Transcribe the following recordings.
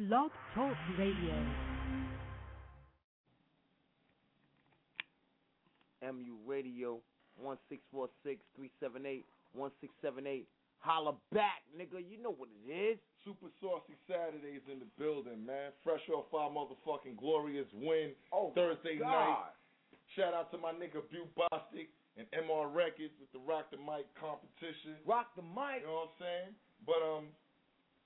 Blog Talk Radio. MU Radio, 1-646-378-1678. Holla back, nigga. You know what it is. Super Saucy Saturdays in the building, man. Fresh off our motherfucking glorious win Oh, Thursday God. night. Shout out to my nigga Bu Bostic and MR Records with the Rock the Mic competition. Rock the mic. You know what I'm saying? But um,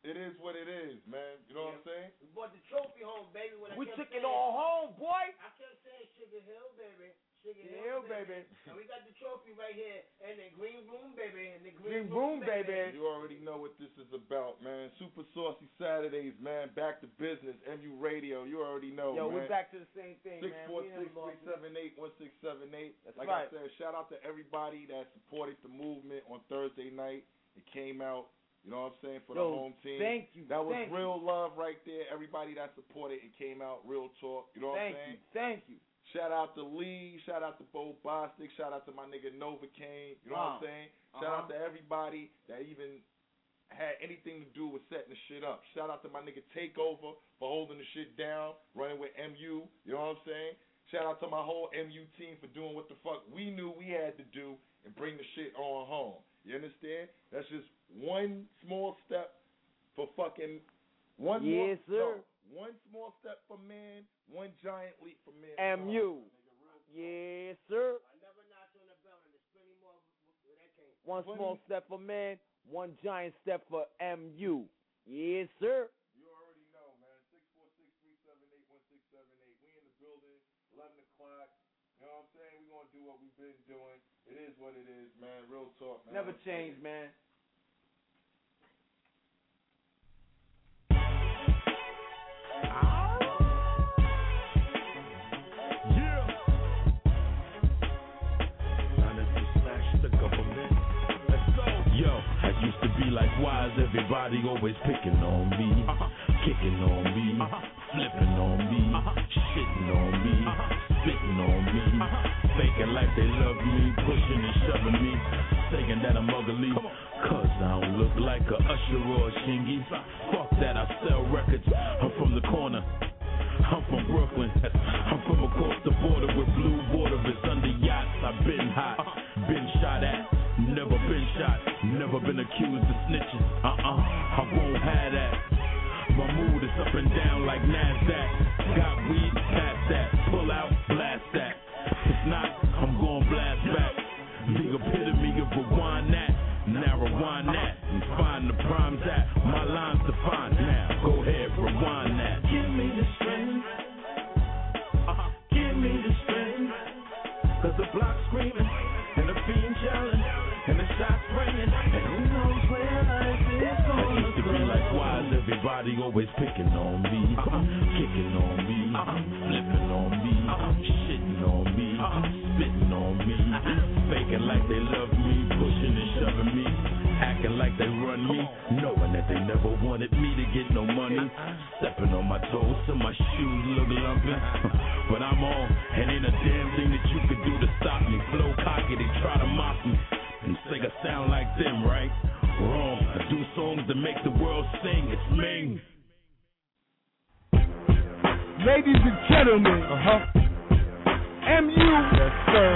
it is what it is, man. You know what I'm saying? We brought the trophy home, baby. When We kept took it saying- all home, boy. I kept saying Sugar Hill, baby. Sugar Hill, Hill, baby. And we got the trophy right here and the green room, baby. and the Green green, room, baby. You already know what this is about, man. Super Saucy Saturdays, man. Back to business. MU Radio. You already know, Yo, man. we're back to the same thing, Six man. four We six never lost three seven eight one six seven eight. That's Like right. I said, shout out to everybody that supported the movement on Thursday night. It came out, you know what I'm saying, for Yo, the home team. Thank you. that was thank you. real love right there. Everybody that supported it came out, real talk. You know what Thank I'm you. saying? Thank you. Shout out to Lee. Shout out to Bo Bostic. Shout out to my nigga Nova Novocaine. You know what I'm Uh, saying? Shout uh-huh. out to everybody that even had anything to do with setting the shit up. Shout out to my nigga Takeover for holding the shit down, running with MU. You know what I'm saying? Shout out to my whole MU team for doing what the fuck we knew we had to do and bring the shit on home. You understand? That's just one small step for fucking one more. Yes, sir. no, one small step for man, one giant leap for man. MU. Yes, sir. I never knocked on the bell, and there's plenty more where that came from. One small step for man, one giant step for MU. Yes, sir. You already know, man. Six four six three seven eight one six seven eight. We in the building, eleven o'clock. You know what I'm saying? We gonna do what we've been doing. It is what it is, man. Real talk, man. Never change, man. Like, why is everybody always picking on me? Kicking on me, flipping on me, shitting on me, spitting on me, faking like they love me, pushing and shoving me, saying that I'm ugly, cause I don't look like a usher or a shingy. Fuck that, I sell records, I'm from the corner. I'm from Brooklyn. I'm from across the border with blue water is under yachts. I've been hot, been shot at, never been shot, never been accused of snitching. Uh-uh, I won't have that. My mood is up and down like Nasdaq. Got weed, pass that. Pull out, blast that. If not, I'm going blast back. The epitome of rewind that. Now rewind that and find the primes at. My lines defined now. Go ahead, rewind that. Give me the strength. Uh-huh. Give me the strength. Cause the block's screaming and the fiend yelling and the shots ringing. And who knows where life is going I used to be like, why is everybody always picking on me? Kicking on me, flipping on me, shitting on me, spitting on me, faking like they love me, pushing and shoving me, acting like they run me, knowing that they never wanted me to get no money, stepping on my toes so my shoes look lumpy, but I'm on, and ain't a damn thing that you could do to stop me. Flow cocky, they try to mock me, and I sound like them, right? Wrong. I do songs that make the world sing. It's Ming. Ladies and gentlemen, uh-huh. MU, yes sir,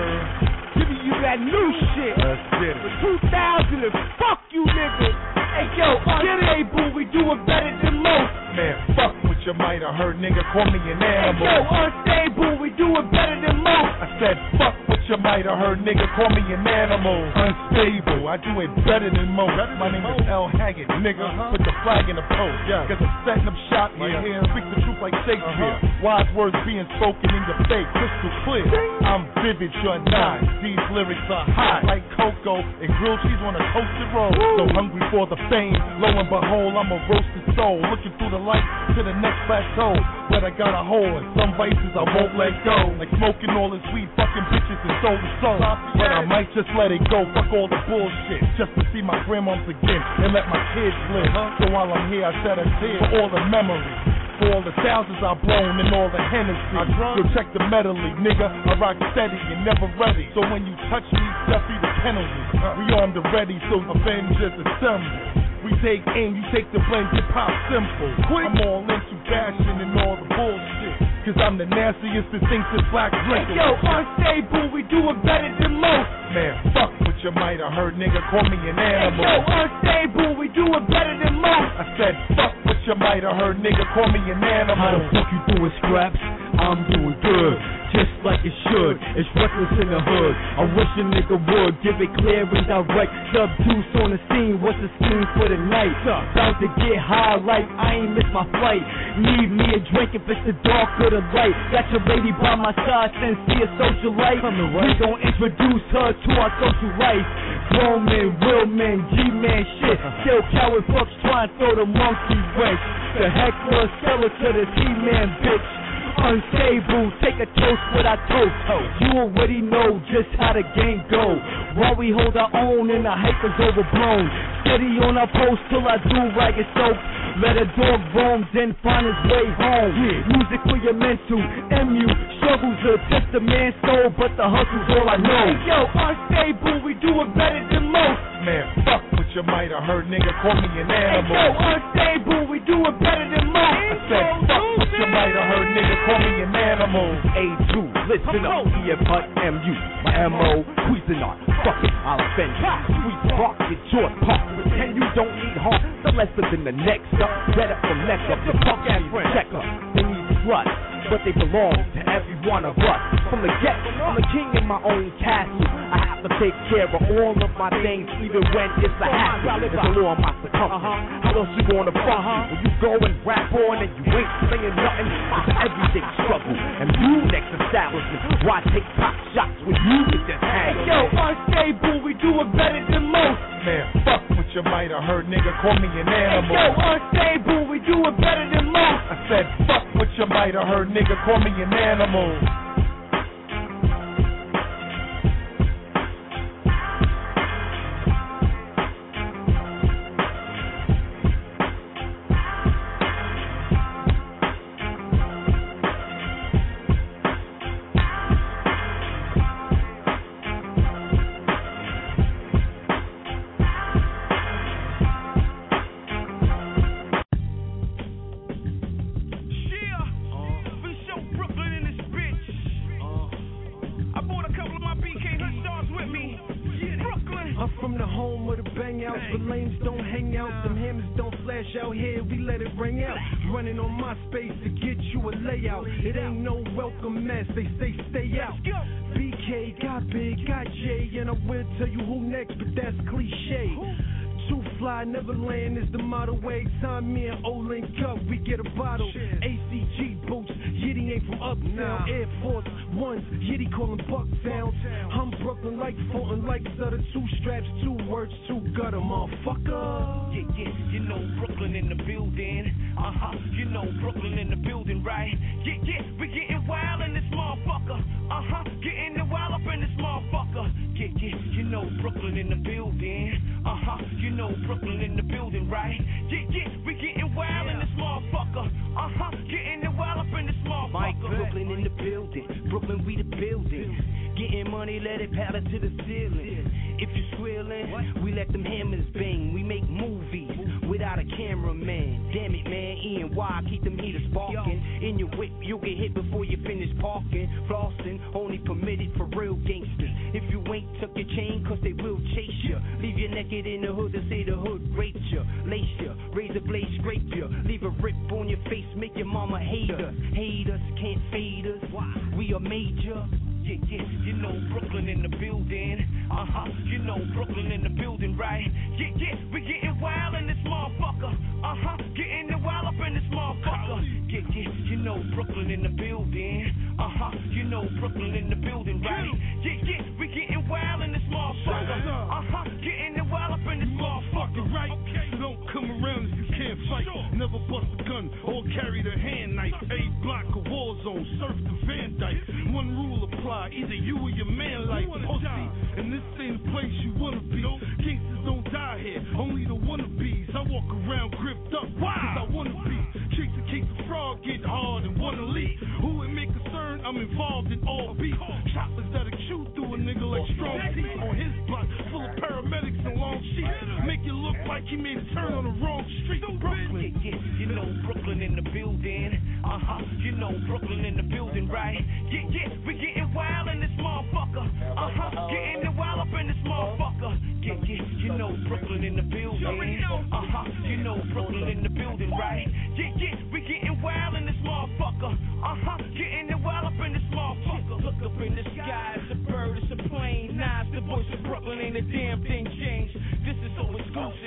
giving you that new shit. Let's get it. For 2000 and fuck you niggas. Hey yo, unstable, we do it better than most. Man, fuck what you might have heard, nigga. Call me an animal. Hey yo, unstable, we do it better than most. I said, fuck you might have heard, nigga. Call me an animal. Unstable, I do it better than most. My name is L. Haggood, nigga. Put the flag in the post. Yeah. Cause I'm setting up shop right here. Speak the truth like Shakespeare. Wise words being spoken in your face, crystal clear. I'm vivid, you're not. These lyrics are hot like cocoa and grilled cheese on a toasted roll. So hungry for the fame. Lo and behold, I'm a roasted soul. Looking through the light to the next plateau. But I got a hole and some vices I won't let go. Like smoking all this weed, fucking bitches and soul to soul. But I might just let it go. Fuck all the bullshit. Just to see my grandmoms again and let my kids live. So while I'm here, I shed a tear for all the memories. For all the thousands I've blown and all the Hennessy. Yo, check the medley, nigga. I rock steady and never ready. So when you touch me, just be the penalty. We armed and ready, so Avengers assemble. We We take aim, you take the blame, hip hop simple. I'm all into fashion and all the bullshit. Cause I'm the nastiest that thinks it's black drink. Yo, unstable, we do it better than most. Man, fuck what you might have heard, nigga. Call me an animal. Yo, unstable, we do it better than most. I said, fuck what you might have heard, nigga. Call me an animal. How the fuck you doing, scraps? I'm doing good, just like it should. It's reckless in the hood. I wish a nigga would give it clear and direct. Sub deuce on the scene. What's the scheme for the night? About to get high like I ain't miss my flight. Need me a drink if it's the dark or the light. Got your lady by my side since she a social life. We gon' introduce her to our social life. Grown men, real men, G-man shit. Uh-huh. Still coward fucks trying to throw the monkey wrench. The heckler, sell it to the T-man bitch unstable. Take a toast with I toast. You already know just how the game go. While we hold our own and the hype is overblown. Steady on our post till I do ragged soap. Let a dog roam, then find his way home. Music for your mental. MU struggles to test a man's soul, but the hustle's all I know. Yo, unstable, we do it better than most. Man, fuck what you might have heard, nigga. Call me an animal. Yo, unstable, we do it better than most. I said, fuck what you might have heard, nigga. Call me an animal. A2, listen up, yeah, but MU, my MO, Cuisinart, fuck it, I'll offend you. Sweet rock, your jaw pop, pretend you don't need heart, the lesser than the next up, better from neck up, the punk ass checker, they need sluts, but they belong to every one of us. From the get, I'm a king in my own castle, I have to take care of all of my things, even when it's a hassle, it's a law of my circumference. Uh-huh. How else you gonna fuck uh-huh. me when you go and rap on and you ain't saying nothing? It's an everyday struggle, and you next establishment, why take pop shots when you just hang? Yo, unstable, we do it better than most. Man, fuck what you might have heard, nigga. Call me an animal. Yo, unstable, we do it better than most. I said, fuck what you might have heard, nigga. Call me an animal. We let it ring out. Running on my space to get you a layout. It ain't no welcome mess, they say stay out. BK got big, got J, and I will tell you who next, but that's cliche. Too fly, never land is the motto. Every time me and O link up, we get a bottle. ACG boots, Yiddy ain't from up uptown. Air Force Ones, Yiddy callin' Bucktown. I'm Brooklyn like Fulton, like Sutter. Two straps, two words, two gutter, motherfucker. Yeah, yeah, you know Brooklyn in the building. Uh huh, you know Brooklyn in the building, right? Yeah, yeah, we getting wild in this motherfucker. Uh huh, getting the wild up in this motherfucker. Yeah, yeah, you know Brooklyn in the building. Uh huh, you know Brooklyn in the building, right? Yeah, yeah, we getting wild in this motherfucker. Uh huh, getting the money, let it paddle to the ceiling. If you squealing, we let them hammers bang. We make movies without a cameraman. Damn it, man. Ian, why keep them heaters sparking? In your whip, you'll get hit before you finish parking. Flossing, only permitted for real gangsters. If you ain't tuck your chain, cause they will chase you. Leave you naked in the hood to say the hood raped you. Lace you, razor blade scrape you. Leave a rip on your face, make your mama hate us. Hate us, can't fade us. We are major. Yeah, yeah, you know Brooklyn in the building. Uh huh, you know Brooklyn in the building, right? Yeah, yeah, we getting wild in this motherfucker. Uh huh, getting the wild up in this motherfucker. Yeah, yeah, you know Brooklyn in the building. Uh huh, you know Brooklyn in the building, right? Yeah, yeah, we getting wild in this Never bust a gun or carry the hand knife. A block a war zone, surf the Van Dyke. One rule apply, either you or your man. Oh, see, and this ain't a place you wanna be. Gangsters don't die here, only the wannabes. I walk around gripped up, cause I wanna be. Chicks in case the frog get hard and wanna leave. Who it may concern, I'm involved in all beef. Choppers that'll chew through a nigga like strong teeth on his block, full of paramedics and long sheets bike him in, turn on the wrong street. Brooklyn, yeah, yeah, you know Brooklyn in the building. Uh huh, you know Brooklyn in the building, right? Yeah, yeah, we getting wild in this motherfucker. Uh huh, getting it wild up in this motherfucker. Yeah, yeah, you know Brooklyn in the building. Uh huh, you know Brooklyn in the building, right? Yeah, yeah, we getting wild in this motherfucker. Uh huh, getting it wild up in this motherfucker. Look up in the sky, it's a bird, it's a plane. Nah, it's the voice of Brooklyn ain't a damn thing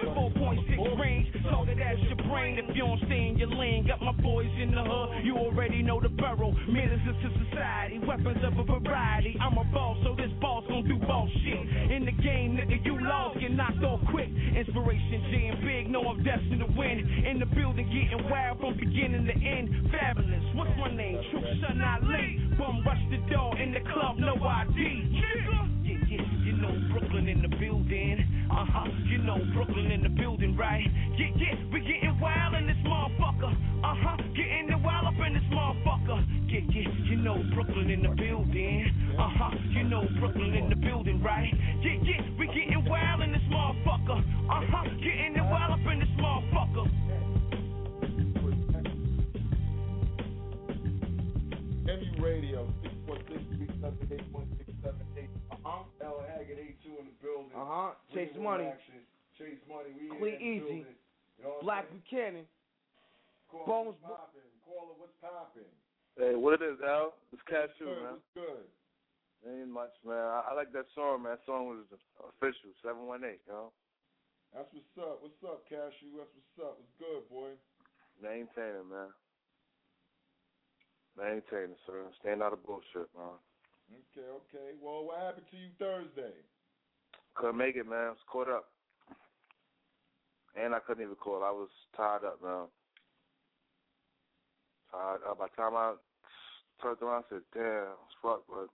exclusive, 4.6 range. Talk it at your brain if you don't stay in your lane. Got my boys in the hood, you already know the borough. Ministers to society, weapons of a variety. I'm a boss, so this boss gon' do boss shit. In the game, nigga, you lost, get knocked off quick. Inspiration jam big, know I'm destined to win. In the building, getting wild from beginning to end. Fabulous, what's my name? True Son Ali. Bum rush the door in the club, no ID. Yeah, yeah, you know Brooklyn in the building. Uh huh, you know Brooklyn in the building, right? Yeah, yeah, we getting wild in this motherfucker. Uh huh, getting it wild up in this motherfucker. Yeah, yeah, you know Brooklyn in the building. Uh huh, you know Brooklyn in the building, right? Yeah, yeah, we getting wild in this motherfucker. Uh huh, getting it L Haggood, 82 in the building. Uh-huh. Chase Money. Action. Chase Money. We Clean Easy. building. You know Black saying? Buchanan. Caller, Bones what's poppin'? Caller, what's poppin'? Hey, what it is, Al? It's Cashew, Good, man. What's good? Ain't much, man. I, I like that song, man. That song was official, 718, you know? That's what's up. What's up, Cashew? That's what's up. What's good, boy? Maintaining, man. Maintaining, sir. Staying out of bullshit, man. Okay, okay. Well, what happened to you Thursday? Couldn't make it, man. I was caught up. And I couldn't even call. I was tied up, man. Tied up. By the time I turned around, I said, damn, it's fuck, but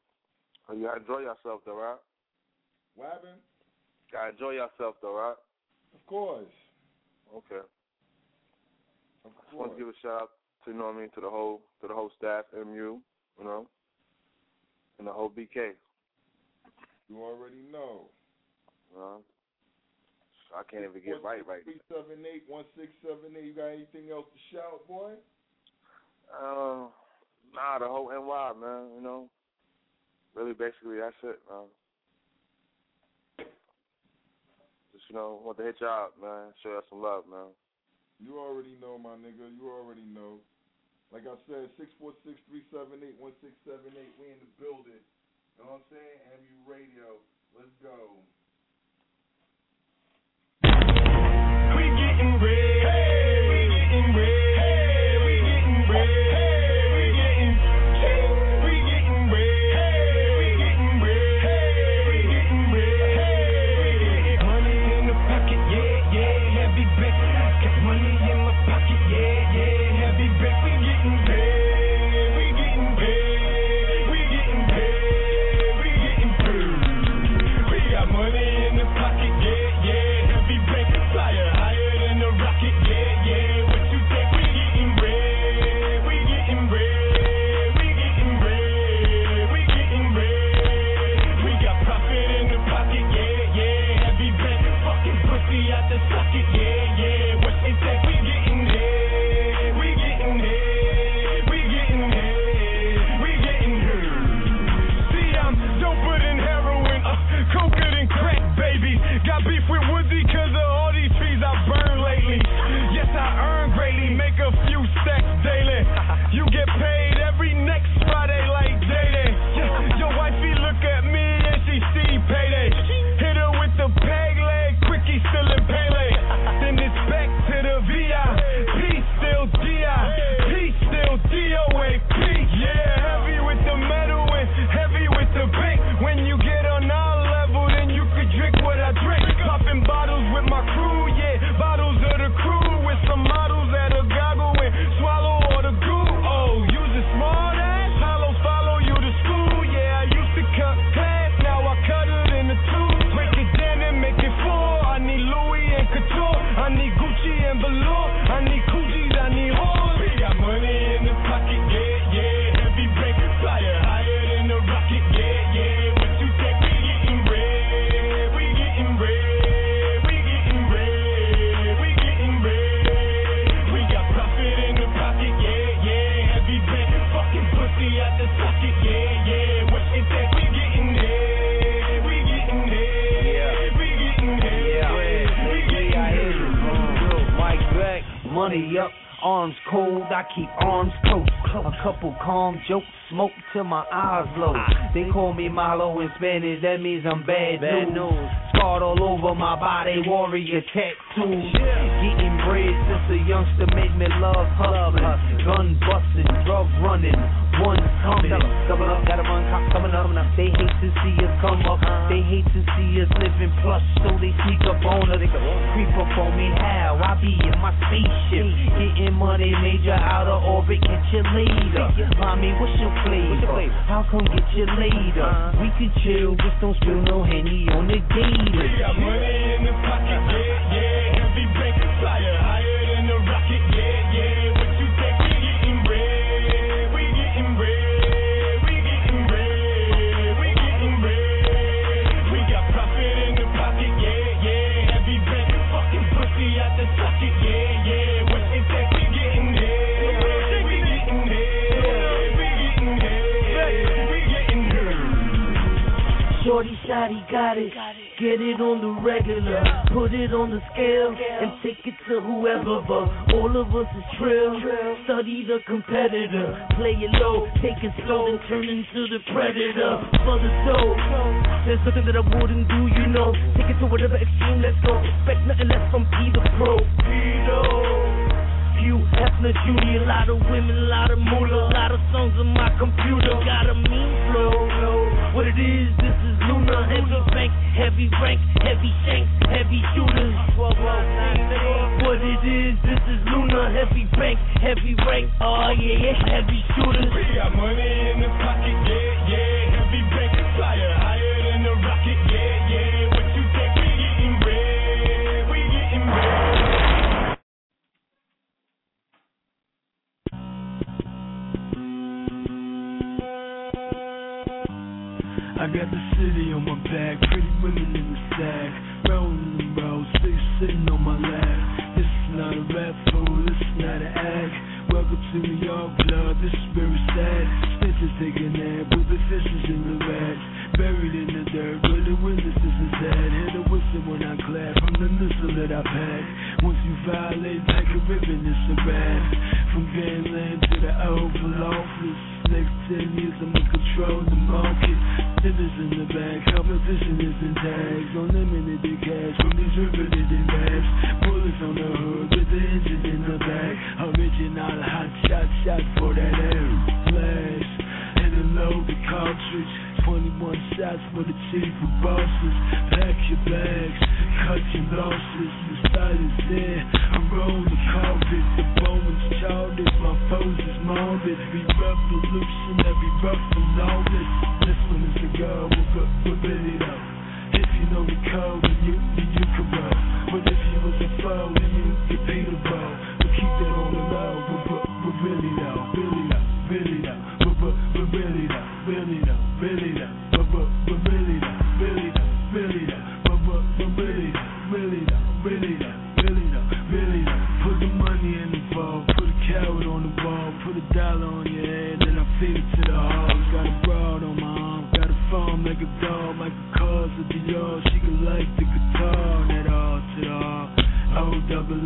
you gotta enjoy yourself, though, right? What happened? Gotta enjoy yourself, though, right? Of course. Okay. Of I just want to give a shout out to you know what I mean to the whole to the whole staff, MU, you know, and the whole BK. You already know. You? I can't even get right right. Three seven eight one six seven eight. You got anything else to shout, boy? Uh, nah, the whole NY man, you know. Really, basically, that's it, man. Just you know, want to hit out, man. Show y'all some love, man. You already know, my nigga. You already know. Like I said, six four six three seven eight one six seven eight. We in the building. You know what I'm saying? MU Radio. Let's go. Arms cold, I keep arms close. A couple calm jokes, smoke till my eyes low. They call me Malo in Spanish, that means I'm bad, news. Scarred all over my body, warrior tattoos. Getting bread since a youngster made me love hustling. Gun busting, drug running, one coming. Double up, gotta run, cops coming up. They hate to see us come up. Uh-huh. They hate to see us living plush, so they sneak up on us. They creep up on me, how? I be in my spaceship. Getting money, major out of orbit, catch you later. Mommy, what's your flavor? Uh, how come get you later? We could chill, just don't spill no henny on the gator. We got money in the pocket, yeah, yeah. Heavy bank higher Shotty got it. Get it on the regular, put it on the scale, and take it to whoever. But all of us is trill. Study the competitor, play it low, take it slow, then turn into the predator. For the soul, there's nothing that I wouldn't do, you know. Take it to whatever extreme, let's go. Expect nothing less from P the Pro. Hugh Hefner Jr., a lot of women, a lot of moolah, a lot of songs on my computer. Got a mean flow. What it is, this is Luna. Heavy bank, heavy rank, heavy shanks, heavy shooters. What it is, this is Luna. Heavy bank, heavy rank, oh yeah, yeah, heavy shooters. We got money in the pocket, yeah, yeah. Heavy bank flyer, got the city on my back, pretty women in the sack, rolling the road, six sitting on my lap. This is not a rap fool, this is not an act. Welcome to New York, blood, this is very sad. Stitches taking nap with the fishes in the rats, buried in the dirt, where the witnesses is at. Hit a whistle when I clap from the missile that I pack. Once you violate like a ribbon, it's a wrap. From gangland to the Oval Office. Next ten years I'ma control the market. Dinners in the back, competition is in tags. Unlimited cash from these riveted raps. Bullets on the hood with the engine in the back. Original hot shot shot for that air. Flash and a loaded cartridge. 21 shots for the chief of bosses. Pack your bags, cut your losses. I the carpet. The Bowman's childish. My foes is morbid. We revolution, every rough and. This one is the girl with Billy though. If you know the code, then you, then you can roll. But if you was a foe,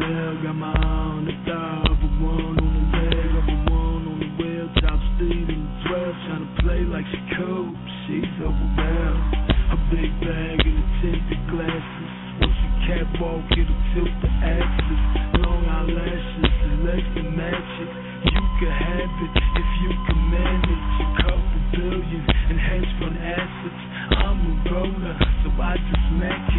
double L, got my eye on the of a one on the leg of a one on the wheel, top speed in the 12, trying to play like she cool. She's overwhelmed. A big bag and the tinted glasses. Once you catwalk, it'll tilt the axis. Long eyelashes and legs to match it. You can have it if you can manage a couple billion and hedge fund assets. I'm a roller, so I just smack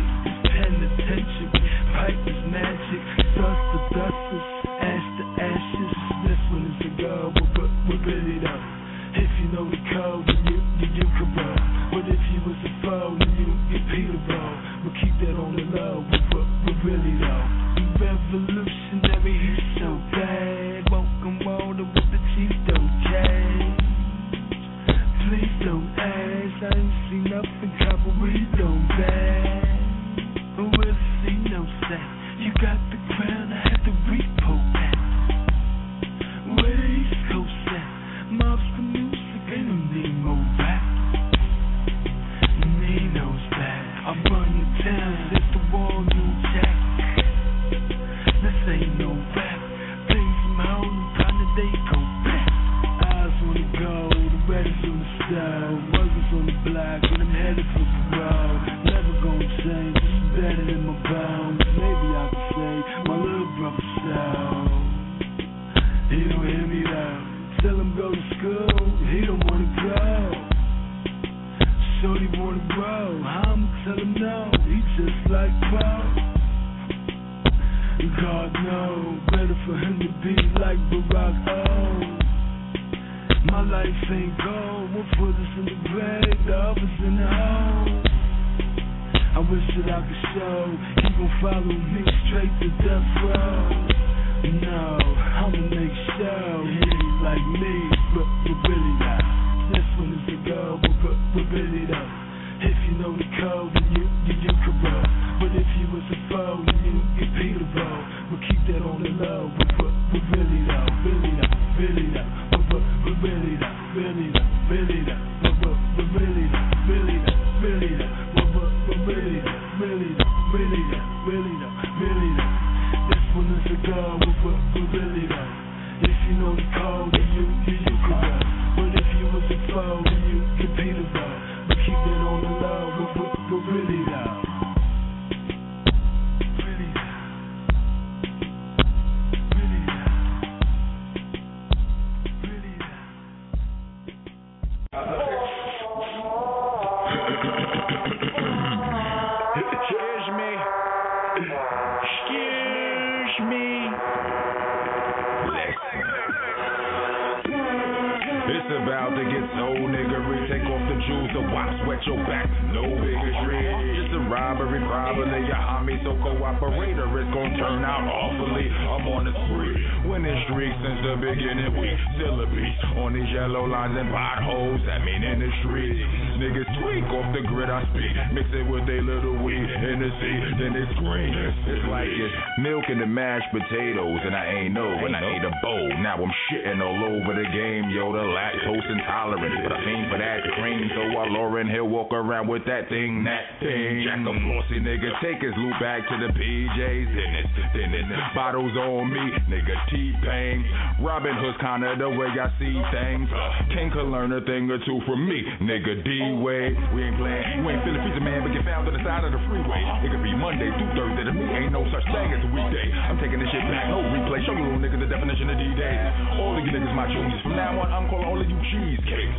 in the nigga. Take his loot back to the PJs. Then it's, then it's bottles on me. Nigga T-Pain. Robin Hood's kinda the way I see things. Uh, King could learn a thing or two from me. Nigga D-Way. We ain't playing. We ain't feeling pizza man, but get found on the side of the freeway. It could be Monday through Thursday. To me, ain't no such thing as a weekday. I'm taking this shit back. No replay. Show you little niggas the definition of D-Day. All of you niggas my juniors. From now on, I'm calling all of you cheesecakes.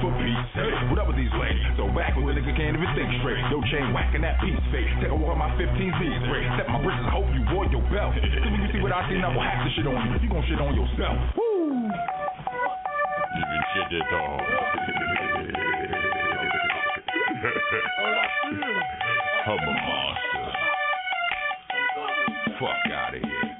For peace. What up with these lanes? So back with a nigga can't even think straight. Yo, chain whacking that piece fake. Take a walk on my 15 Z spray. Step my britches. I hope you wore your belt. Cause when you see what I see, now we'll have to shit on you. You gon' shit on yourself. Woo! You can shit it. I'm a monster. Fuck out of here.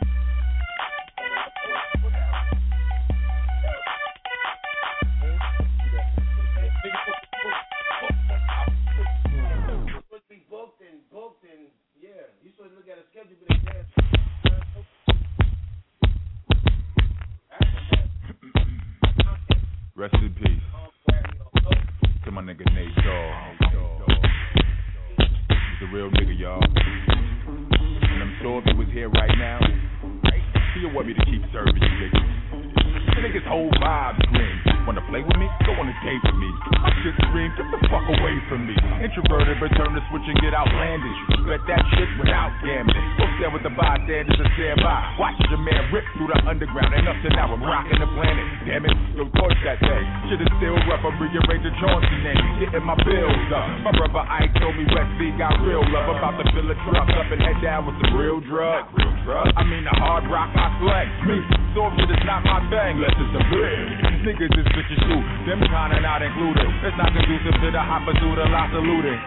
A date me. My shit scream, get the fuck away from me. Introverted, but turn the switch and get outlandish. Bet that shit without gambling. Go stand with the bystanders and stand by. Watching your man rip through the underground. And up to now I'm rocking the planet. Damn it, yo, torch that day. Shit is still rough. I'm rearranging Johnson name. Getting my bills up. My brother Ike told me West V got real love. About to fill a truck up and head down with some real drugs. Real drugs? I mean the hard rock I select. Me, so shit is not my thing. Less it's a big. Niggas is bitches too. Them kinda not included. It's not conducive to the hot pursuit of lots of looting.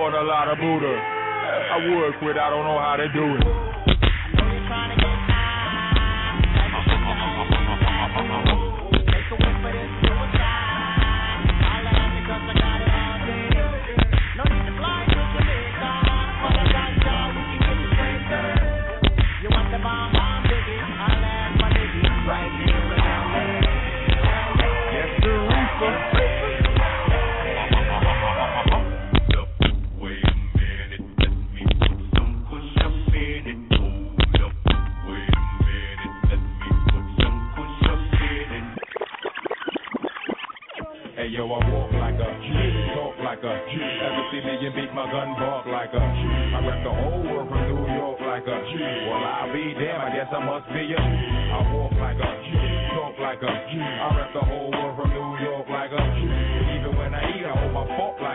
or the lot of Buddha. I would quit, I don't know how to do it. I walk like a G, talk like a G. Ever see me, you beat my gun, walk like a T. I rep the whole world renewal like a G. Well, I'll be I guess I must be a G. I walk like a G, talk like a G. I rep the whole world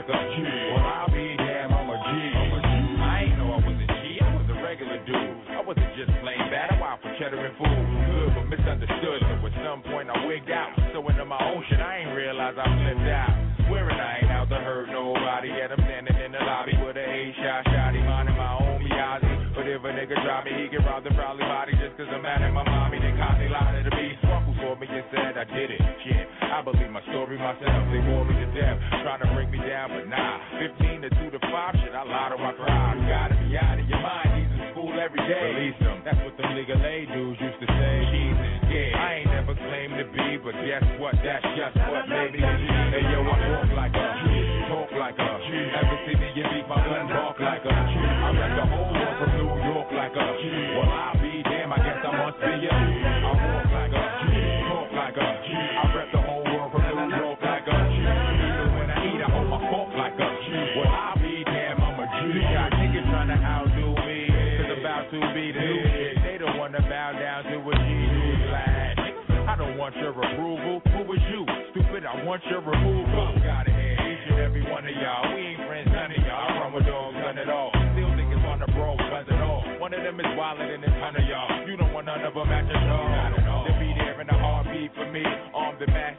like a G. Well, I'll be damn, I'm a G. I'm a G. I ain't know I was a G, I was a regular dude. I wasn't just plain bad, I wild for cheddar and food. Good, but misunderstood. So at some point I wigged out. So into my shit, I ain't realize I flipped out. Swearing I ain't out to hurt nobody. Yet I'm standing in the lobby with a eight-shot shotty, minding my own Miyagi. But if a nigga drop me, he get robbed and probably body just cause I'm mad at my mommy. Then Connie lied to the beast. Fuck who saw me and said I did it. Shit, I believe my story myself. They wore me Stupid, I want your removal. Got it here, each and every one of y'all. We ain't friends, none of y'all. I run with dogs, none at all. Still niggas on the bro, guns and all. One of them is wilder than a ton of y'all. You don't want none of them at your door. At. To be there in a heartbeat for me. Armed and master,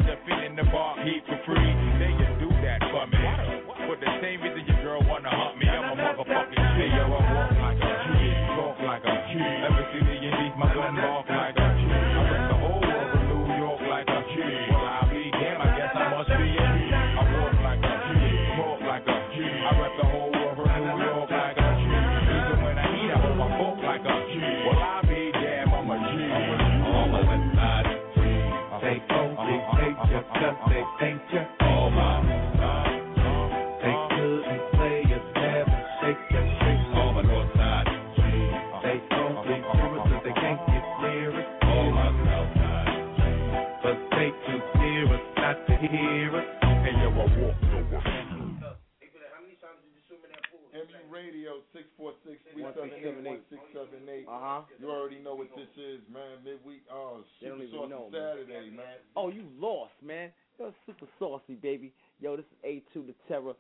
saucy, baby. Yo, this is A2 the Terror.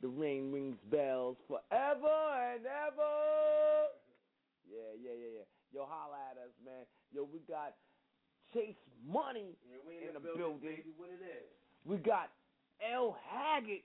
The ring rings bells forever and ever. Yeah, yeah, yeah, yeah. Yo, holla at us, man. Yo, we got Chase Money in, the building. What it is? We got L. Haggood,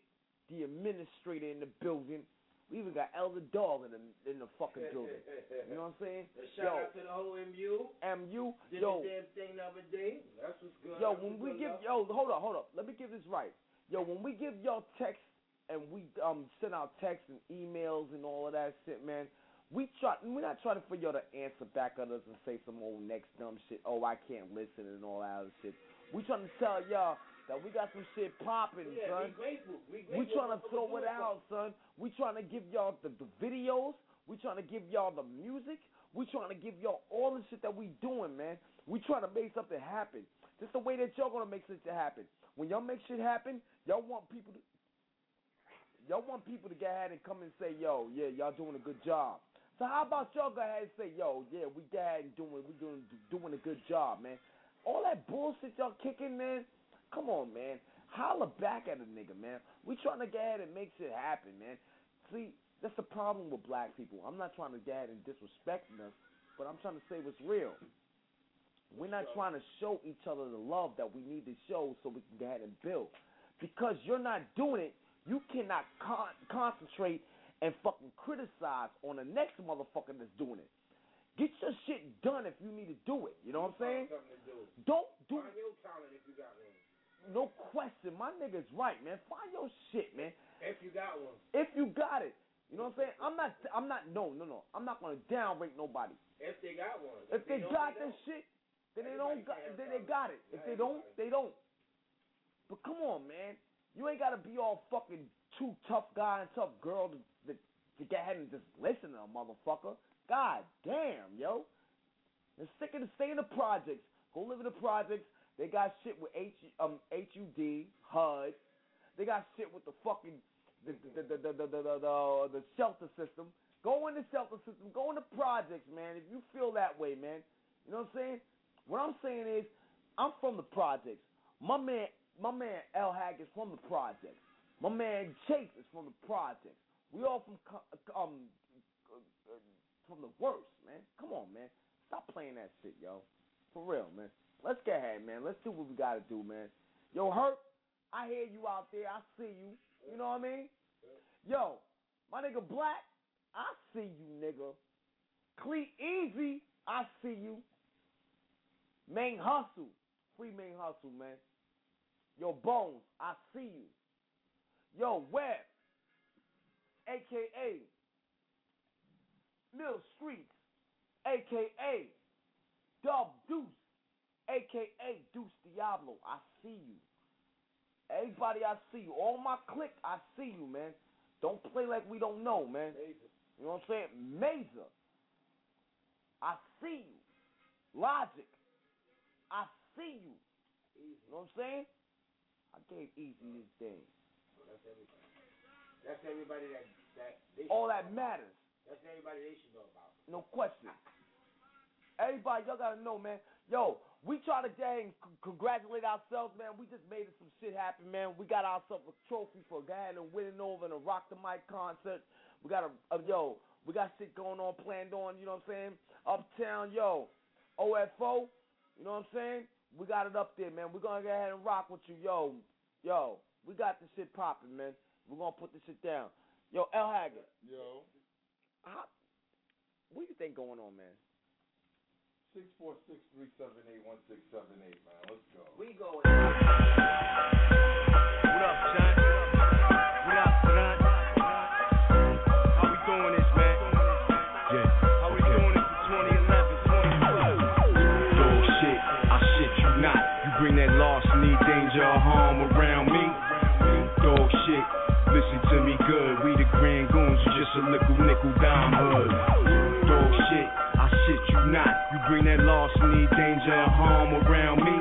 the administrator, in the building. We even got Elder Dog in the in the fucking building. You know what I'm saying? Shout Yo, out to the whole MU. MU, Did yo, the damn thing the other day. That's what's good. Yo, That's when we give yo, hold up, hold up. Let me give this right. Yo, when we give y'all text and we um send out texts and emails and all of that shit, man. We try. We're not trying for y'all to answer back at us and say some old next dumb shit. Oh, I can't listen and all that other shit. We trying to tell y'all that we got some shit popping, Yeah, son. we grateful. We We trying to throw it out, son. We trying to give y'all the, the videos. We trying to give y'all the music. We trying to give y'all all the shit that we doing, man. We trying to make something happen. Just the way that y'all gonna make shit happen. When y'all make shit happen, y'all want people to y'all want people to go ahead and come and say, yo, yeah, y'all doing a good job. So how about y'all go ahead and say, yo, yeah, we go ahead and doing we doing doing a good job, man. All that bullshit y'all kicking, man. Come on, man. Holler back at a nigga, man. We trying to get ahead and make shit happen, man. See, that's the problem with black people. I'm not trying to get ahead and disrespect us, but I'm trying to say what's real. We're not trying to show each other the love that we need to show so we can get ahead and build. Because you're not doing it, you cannot con- concentrate and fucking criticize on the next motherfucker that's doing it. Get your shit done if you need to do it. You know what I'm saying? Do. Don't do Find your talent if you got one. No question. My nigga's right, man. Find your shit, man. If you got one. If you got it. You know what I'm saying? I'm not I'm not no, no, no. I'm not gonna downrate nobody. If they got one. If they don't, got they this shit, then they don't got then they got it. If they don't, they don't. But come on, man. You ain't gotta be all fucking too tough guy and tough girl to to, to get ahead and just listen to a motherfucker. God damn, yo. They're sick of staying in the projects. Go live in the projects. They got shit with H um HUD, HUD. They got shit with the fucking the the the the the, the, the, the, shelter system. Go in the shelter system. Go in the projects, man. If you feel that way, man. You know what I'm saying? What I'm saying is, I'm from the projects. My man, my man L Hag is from the projects. My man Chase is from the projects. We all from um from the worst, man. Come on, man. Stop playing that shit, yo. For real, man. Let's get ahead, man. Let's do what we gotta do, man. Yo, Hurt, I hear you out there. I see you. You know what I mean? Yo, my nigga Black, I see you, nigga. Cleat Easy, I see you. Main Hustle, free Main Hustle, man. Yo, Bones, I see you. Yo, Web, aka Mill Streets, aka Dub Deuce, aka Deuce Diablo, I see you. Everybody, I see you. All my clique, I see you, man. Don't play like we don't know, man. You know what I'm saying? Major. I see you. Logic. I see you. You know what I'm saying? I gave Easy his day. That's everybody. That's everybody that that they All that matters. That's everybody they should know about. No question. Everybody, y'all gotta know, man. Yo, we try to dang c- congratulate ourselves, man. We just made some shit happen, man. We got ourselves a trophy for going and winning over in a Rock the Mic concert. We got a, a yo, we got shit going on, planned on. You know what I'm saying? Uptown, yo, OFO. You know what I'm saying? We got it up there, man. We're gonna go ahead and rock with you, yo, yo. We got this shit popping, man. We're gonna put this shit down. Yo, L Haggood. Yo. How, what do you think going on, man? Six four six three seven eight one six seven eight, man. Let's go. We going. What up, son? What up, son? How we doing this, man? Yeah. How we doing this for 2011, 2012? Dog shit, I shit you not. You bring that loss, need danger or harm around me. Dog shit, listen to me good. We the grand goons, you just a nickel nickel dime hood. Not. You bring that loss, need danger or harm around me.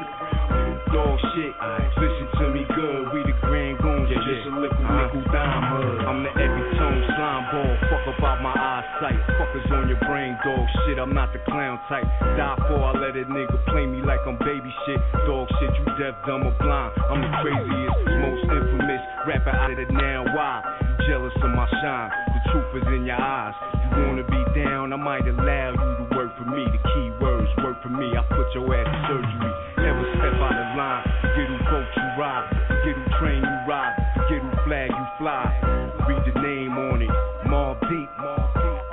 Dog shit, listen to me good. We the grand goons, yeah, just a nickel uh-huh. nickel dime hood. I'm the every tone slime ball. Fuck about my eyesight. Fuckers on your brain, dog shit. I'm not the clown type. Die for, I let a nigga play me like I'm baby shit. Dog shit, you deaf, dumb, or blind. I'm the craziest, most infamous rapper out of the now. Why? You jealous of my shine. The truth is in your eyes. You wanna be down, I might allow you to for me. The key words work for me. I put your ass in surgery. Never step out of line. Forget who boat you ride. Forget who train you ride. Forget who flag you fly. Read the name on it. Mobb Deep.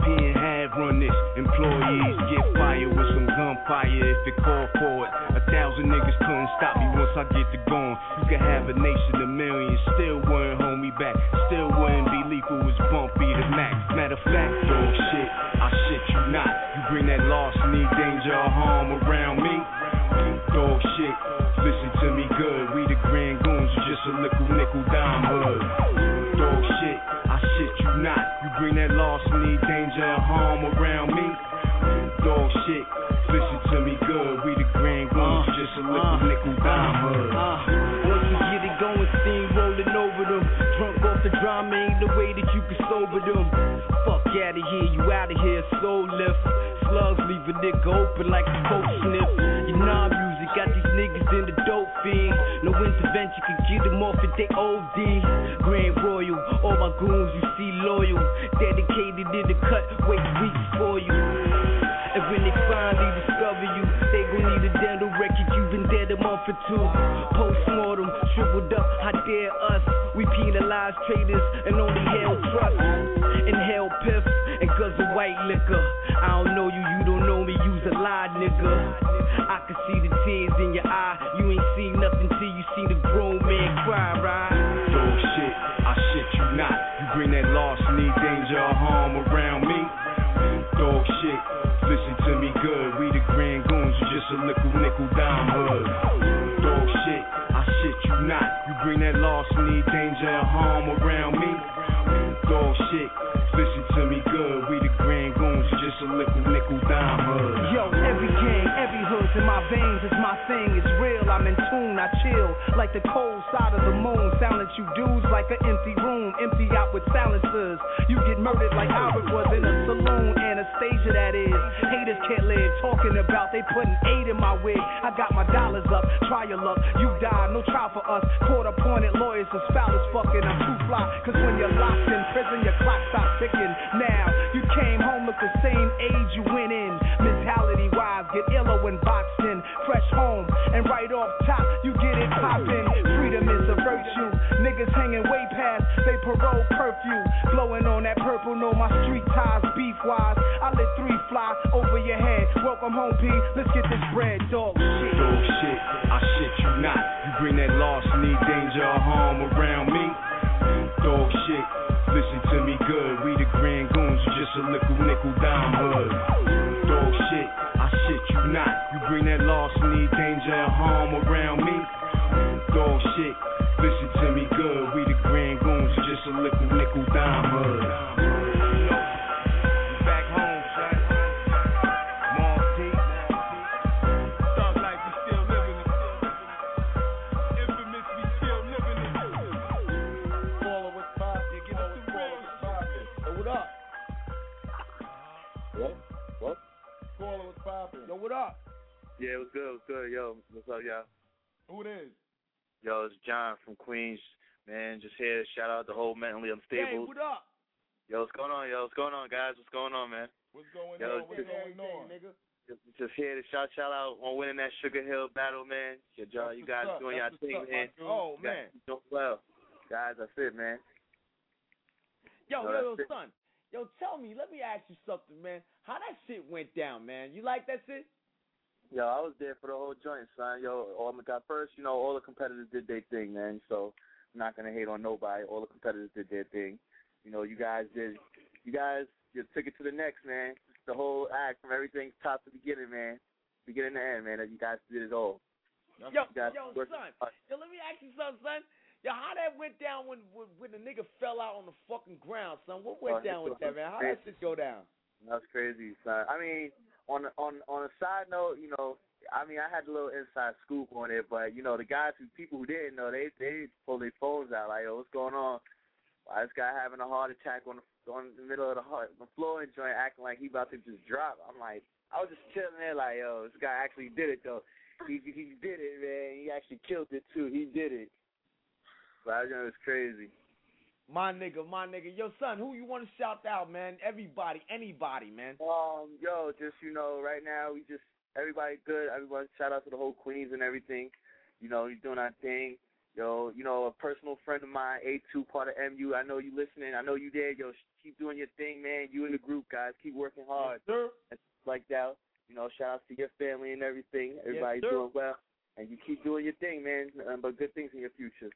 P and Hav run this. Employees get fired with some gunfire if it call for it. A thousand niggas couldn't stop me once I get to going. You can have a nation of millions, still need danger or harm around me. Dog shit, listen to me good. We the grand goons, you uh, just a uh, nickel nickel dime hood. Uh, uh, once we get it going, steam rolling over them. Drunk off the drama ain't the way that you can sober them. Fuck out of here, you out of here, soul lift. Slugs leave a nigga open like a coke sniff. In the dope fiend. No intervention can get them off if they OD. Grand Royal, all my goons you see loyal. Dedicated in the cut, wait weeks for you. And when they finally discover you, they gon' need a dental record. You've been dead a month or two. Post-mortem, shriveled up, how dare us? We penalize traders and only held trust. Inhale piff and guzzle white liquor. That need danger or harm around me. Dog shit, listen to me good. We the grand goons, just a little nickel dime hood. Yo, every gang, every hood's in my veins. It's my thing, it's real. I'm in tune, I chill like the cold side of the moon. Silence you dudes like an empty room, empty out with silencers. You get murdered like Albert was in a saloon, Anastasia that is. Haters can't live talking about they putting eight in my wig. I got my dollars up, try your luck. You die, no trial for us. Appointed P. Let's get this bread, dog. Shit. Dog shit, I shit you not. You bring that loss, need danger harm around me. Dog shit, listen to me good. We the grand goons, you just a nickel, nickel dime hood. Dog shit, I shit you not. You bring that loss, need danger or harm around me. Dog shit, Yeah, it was good. It was good. Yo, what's up, y'all? Who it is? Yo, it's John from Queens. Man, just here to shout out the whole mentally unstable. Hey, unstable. what up? Yo, what's going on? Yo, what's going on, guys? What's going on, man? What's going Yo, on? What's just- going on? nigga. Just, just here to shout shout out on winning that Sugar Hill battle, man. Your job, That's you what's guys up. doing your That's what's thing, up, man. Oh, You man. keep doing well, guys. That's it, man. Yo, No, yo, yo, that's son. Yo, tell me, let me ask you something, man. How that shit went down, man? You like that shit? Yo, I was there for the whole joint, son. Yo, all my got first, you know, all the competitors did their thing, man. So I'm not gonna hate on nobody. All the competitors did their thing. You know, you guys did. You guys, just took it to the next, man. The whole act from everything top to beginning, man. Beginning to end, man. You guys did it all. Yo, yo, son. hard. Yo, let me ask you something, son. Yo, how that went down when when, when the nigga fell out on the fucking ground, son? What went Oh, down with that, man? How that shit go down? That's crazy, son. I mean, on on on a side note, you know, I mean, I had a little inside scoop on it, but you know, the guys who people who didn't know, they they pulled their phones out like, yo, what's going on? Why this guy having a heart attack on the on the middle of the heart, the floor and joint, acting like he about to just drop. I'm like, I was just chilling there, like, yo, this guy actually did it though. He he did it, man. He actually killed it too. He did it. But you know, it's crazy. My nigga, my nigga. Yo, son, who you want to shout out, man? Everybody, anybody, man. Um, yo, just you know, right now we just everybody good. Everybody shout out to the whole Queens and everything. You know, you doing our thing. Yo, you know, a personal friend of mine, A2, part of MU. I know you listening. I know you there. Yo, keep doing your thing, man. You and the group, guys. Keep working hard. sir. And stuff like that. You know, shout out to your family and everything. Everybody sir. doing well. And you keep doing your thing, man. Nothing but good things in your future.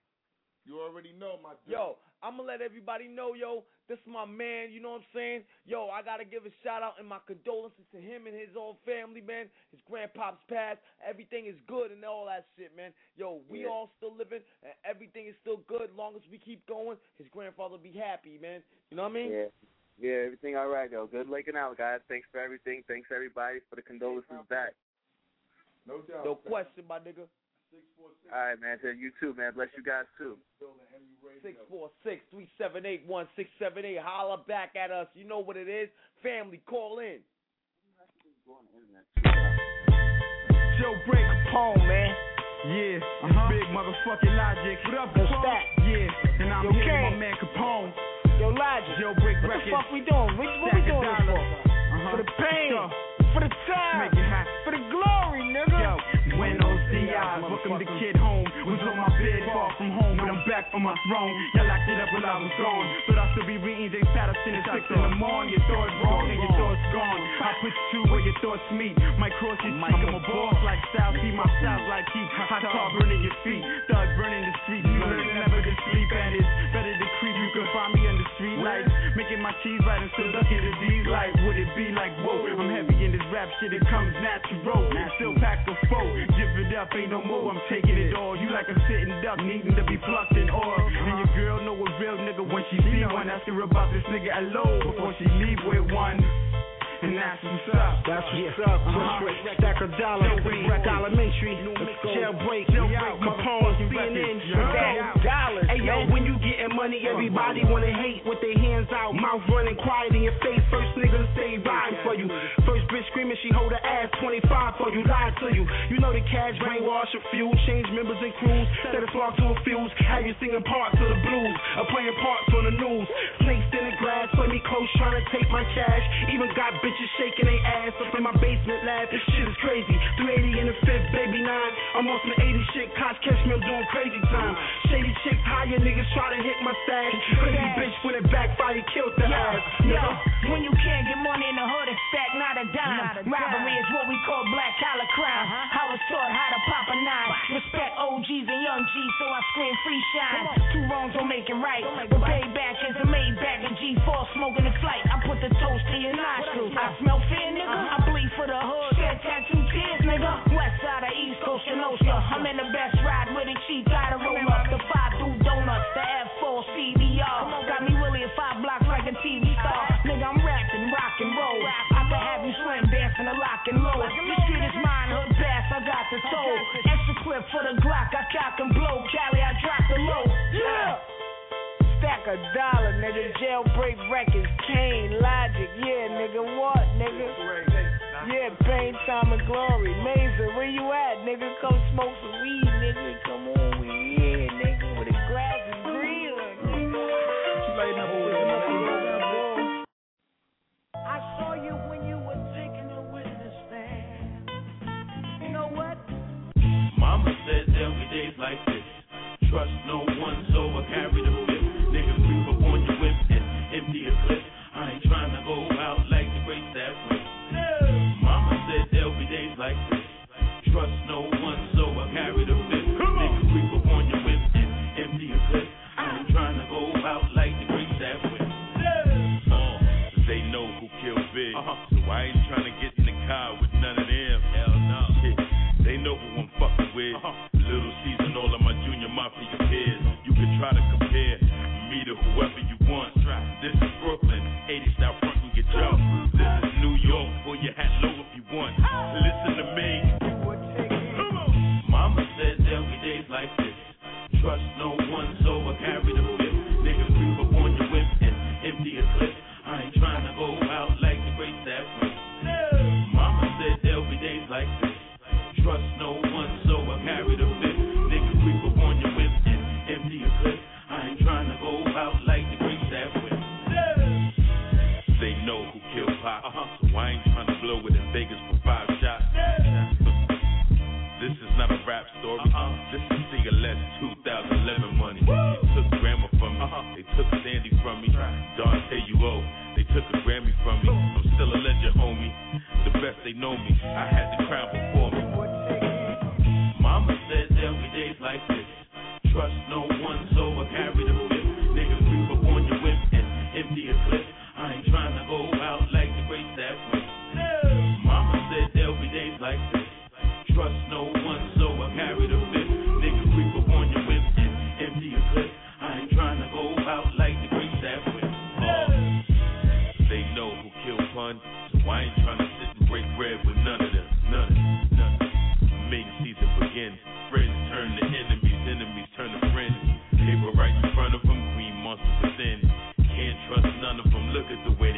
You already know, my dude. Yo, I'm gonna let everybody know, yo, this is my man, you know what I'm saying? Yo, I gotta give a shout out and my condolences to him and his whole family, man. His grandpop's passed. Everything is good and all that shit, man. Yo, we Yeah. all still living and everything is still good. Long as we keep going, his grandfather be happy, man. You know what I mean? Yeah. Yeah, everything all right, though. Good looking out, guys. Thanks for everything. Thanks, everybody, for the condolences back. No doubt. No question, my nigga. All right, man. To you too, man. Bless you guys too. Six four six three seven eight one six seven eight. Holla back at us. You know what it is. Family, call in. Joe Break Capone, man. Yeah, uh-huh. big motherfucking logic. What up, Yo, Capone? Yeah, and I'm Yo, here with my man Capone. Yo, Logic. Joe Break What Records. the fuck we doing? What, what we doing this for? Uh-huh. For the pain. Sure. For the time. Make it. For the glory, nigga. Yo, Dias, welcome the kid home. Was on my bed, far from home, but I'm back from my throne. Y'all locked it up while I was gone. Thought I'd still be reading James Patterson at 6 in the morning. Your thoughts wrong and your thoughts gone. I put you where your thoughts meet. My cross your cheek, I'm a boss like South, see my styles like heat. Hot tar burning your feet, thugs burning the street. You learn never to sleep, and it's better to creep. You can find me on the street lights, making my cheese right and still ducking the D's like. Would it be like, whoa, I'm heavy in this rap shit, it comes natural. Still pack a foe, give it up, ain't no more, I'm taking it all. You like a sitting duck, needing to be plucked in oil. And your girl know a real nigga when she see one. Ask her about this nigga alone before she leave with one. And that's what's up. That's what's up. Uh-huh. Stack a dollar, elementary, jailbreak, Capone, CNN, dollars. Hey yo, when you getting money, everybody wanna hate with their hands out, mouth running quiet in your face. First nigga say riding for you. First bitch screaming she hold her ass 25 for you, lied to you. You know the cash brainwash a few, change members and crews, set a flock to a fuse, have you singing parts of the blues, or playing parts on the news. Snakes in the grass, play me close, trying to take my cash. Even got bitches shaking their ass up in my basement lab. This shit is crazy. 380 in the fifth, baby nine. I'm on some 80 shit, cops catch me, I'm doing crazy time. Shady chicks, higher niggas try to hit my stash. Crazy bitch when it backfire, killed the ass. Yo, when you can't get money in the hood, it's stack, not a dime. Robbery is what we call black collar crime. Uh-huh. I was taught how to pop a nine. Respect OGs and young G's, so I scream free Shyne. Two wrongs don't make it right. But payback is a made back and G4 smoking the flight. I put the toast to your nostrils. I smell fear, nigga. I bleed for the hood. Shed tattoo tears, nigga. West side of East Coast, Kenosha. I'm in the best ride with it. Chief gotta roll up the five through donuts, the F4 CDR. Got me really at five blocks like a TV star. Nigga, I'm rapping, rock and roll. I can have you slim dancing a lock and low. This shit is mine, hood bass, I got the soul. Extra clip for the Glock, I cock and blow. Cali, I drop the low. Yeah. Stack a dollar, nigga. Jailbreak records, Kane, Logic, yeah, nigga. What, nigga? Yeah, pain, time, and glory. Mazer, where you at, nigga? Come smoke some weed, nigga. Come on, we here, nigga. With the grass is green. I saw you when you were taking a witness stand. You know what? Mama there'll be days like this. Trust no one, so like this. Trust no one, so I carry the fifth. Nigga, creep up on your whip and empty a clip. I ain't trying to go out like the great that went. Uh, they know who killed Big, so I ain't trying to get in the car with none of them. Hell no. Shit, they know who I'm fucking with. Little Caesar all of my junior mafia peers. You can try to compare me to whoever you want. This is Brooklyn, 80 Dante UO. They took a Grammy from me. I'm still a legend, homie. The best they know me. I had the crown before me. Mama there'll be days like this. Trust no of them. Look at the way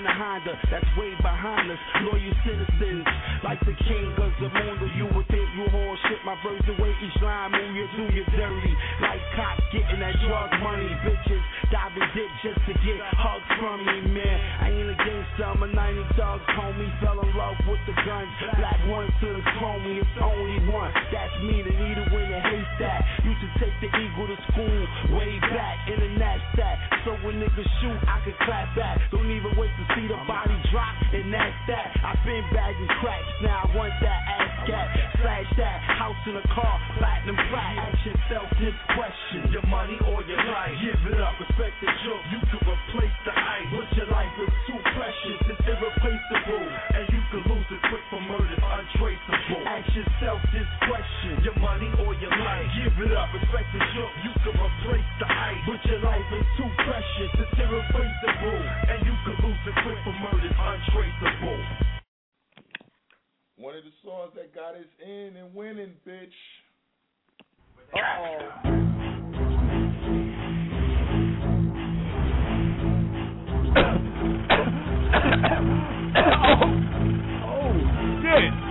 in the Honda, that's way behind us. Loyal citizens, like the king of Zamunda. You would think you whore shit my verse the way each line move you do you dirty. Like cops getting that drug money, bitches diving dick just to get hugs from me, man. I ain't a gangster, I'm a 90 dog, homie. Fell in love with the guns, black ones to the chromie. It's only one, that's me, the needle in the haystack. Used to take the eagle to school, way back in the knapsack. So when niggas shoot, I can clap back. Don't even wait to see the body drop, and that's that. I've been bagging cracks, now I want that ass cat. Slash that, house in a car, platinum flat. Ask yourself this question: Your money or your life? Give it up, respect the joke. You could replace the ice, but your life is too precious. It's irreplaceable, and you could lose it quick for murder. Untraceable. Ask yourself this question: Your money or your life? Give it up, respect the joke. You could replace the ice, but your life is too precious. It's irreplaceable, and you could lose it quick for murder. Untraceable. One of the songs that got us in and winning, bitch. oh Oh, shit.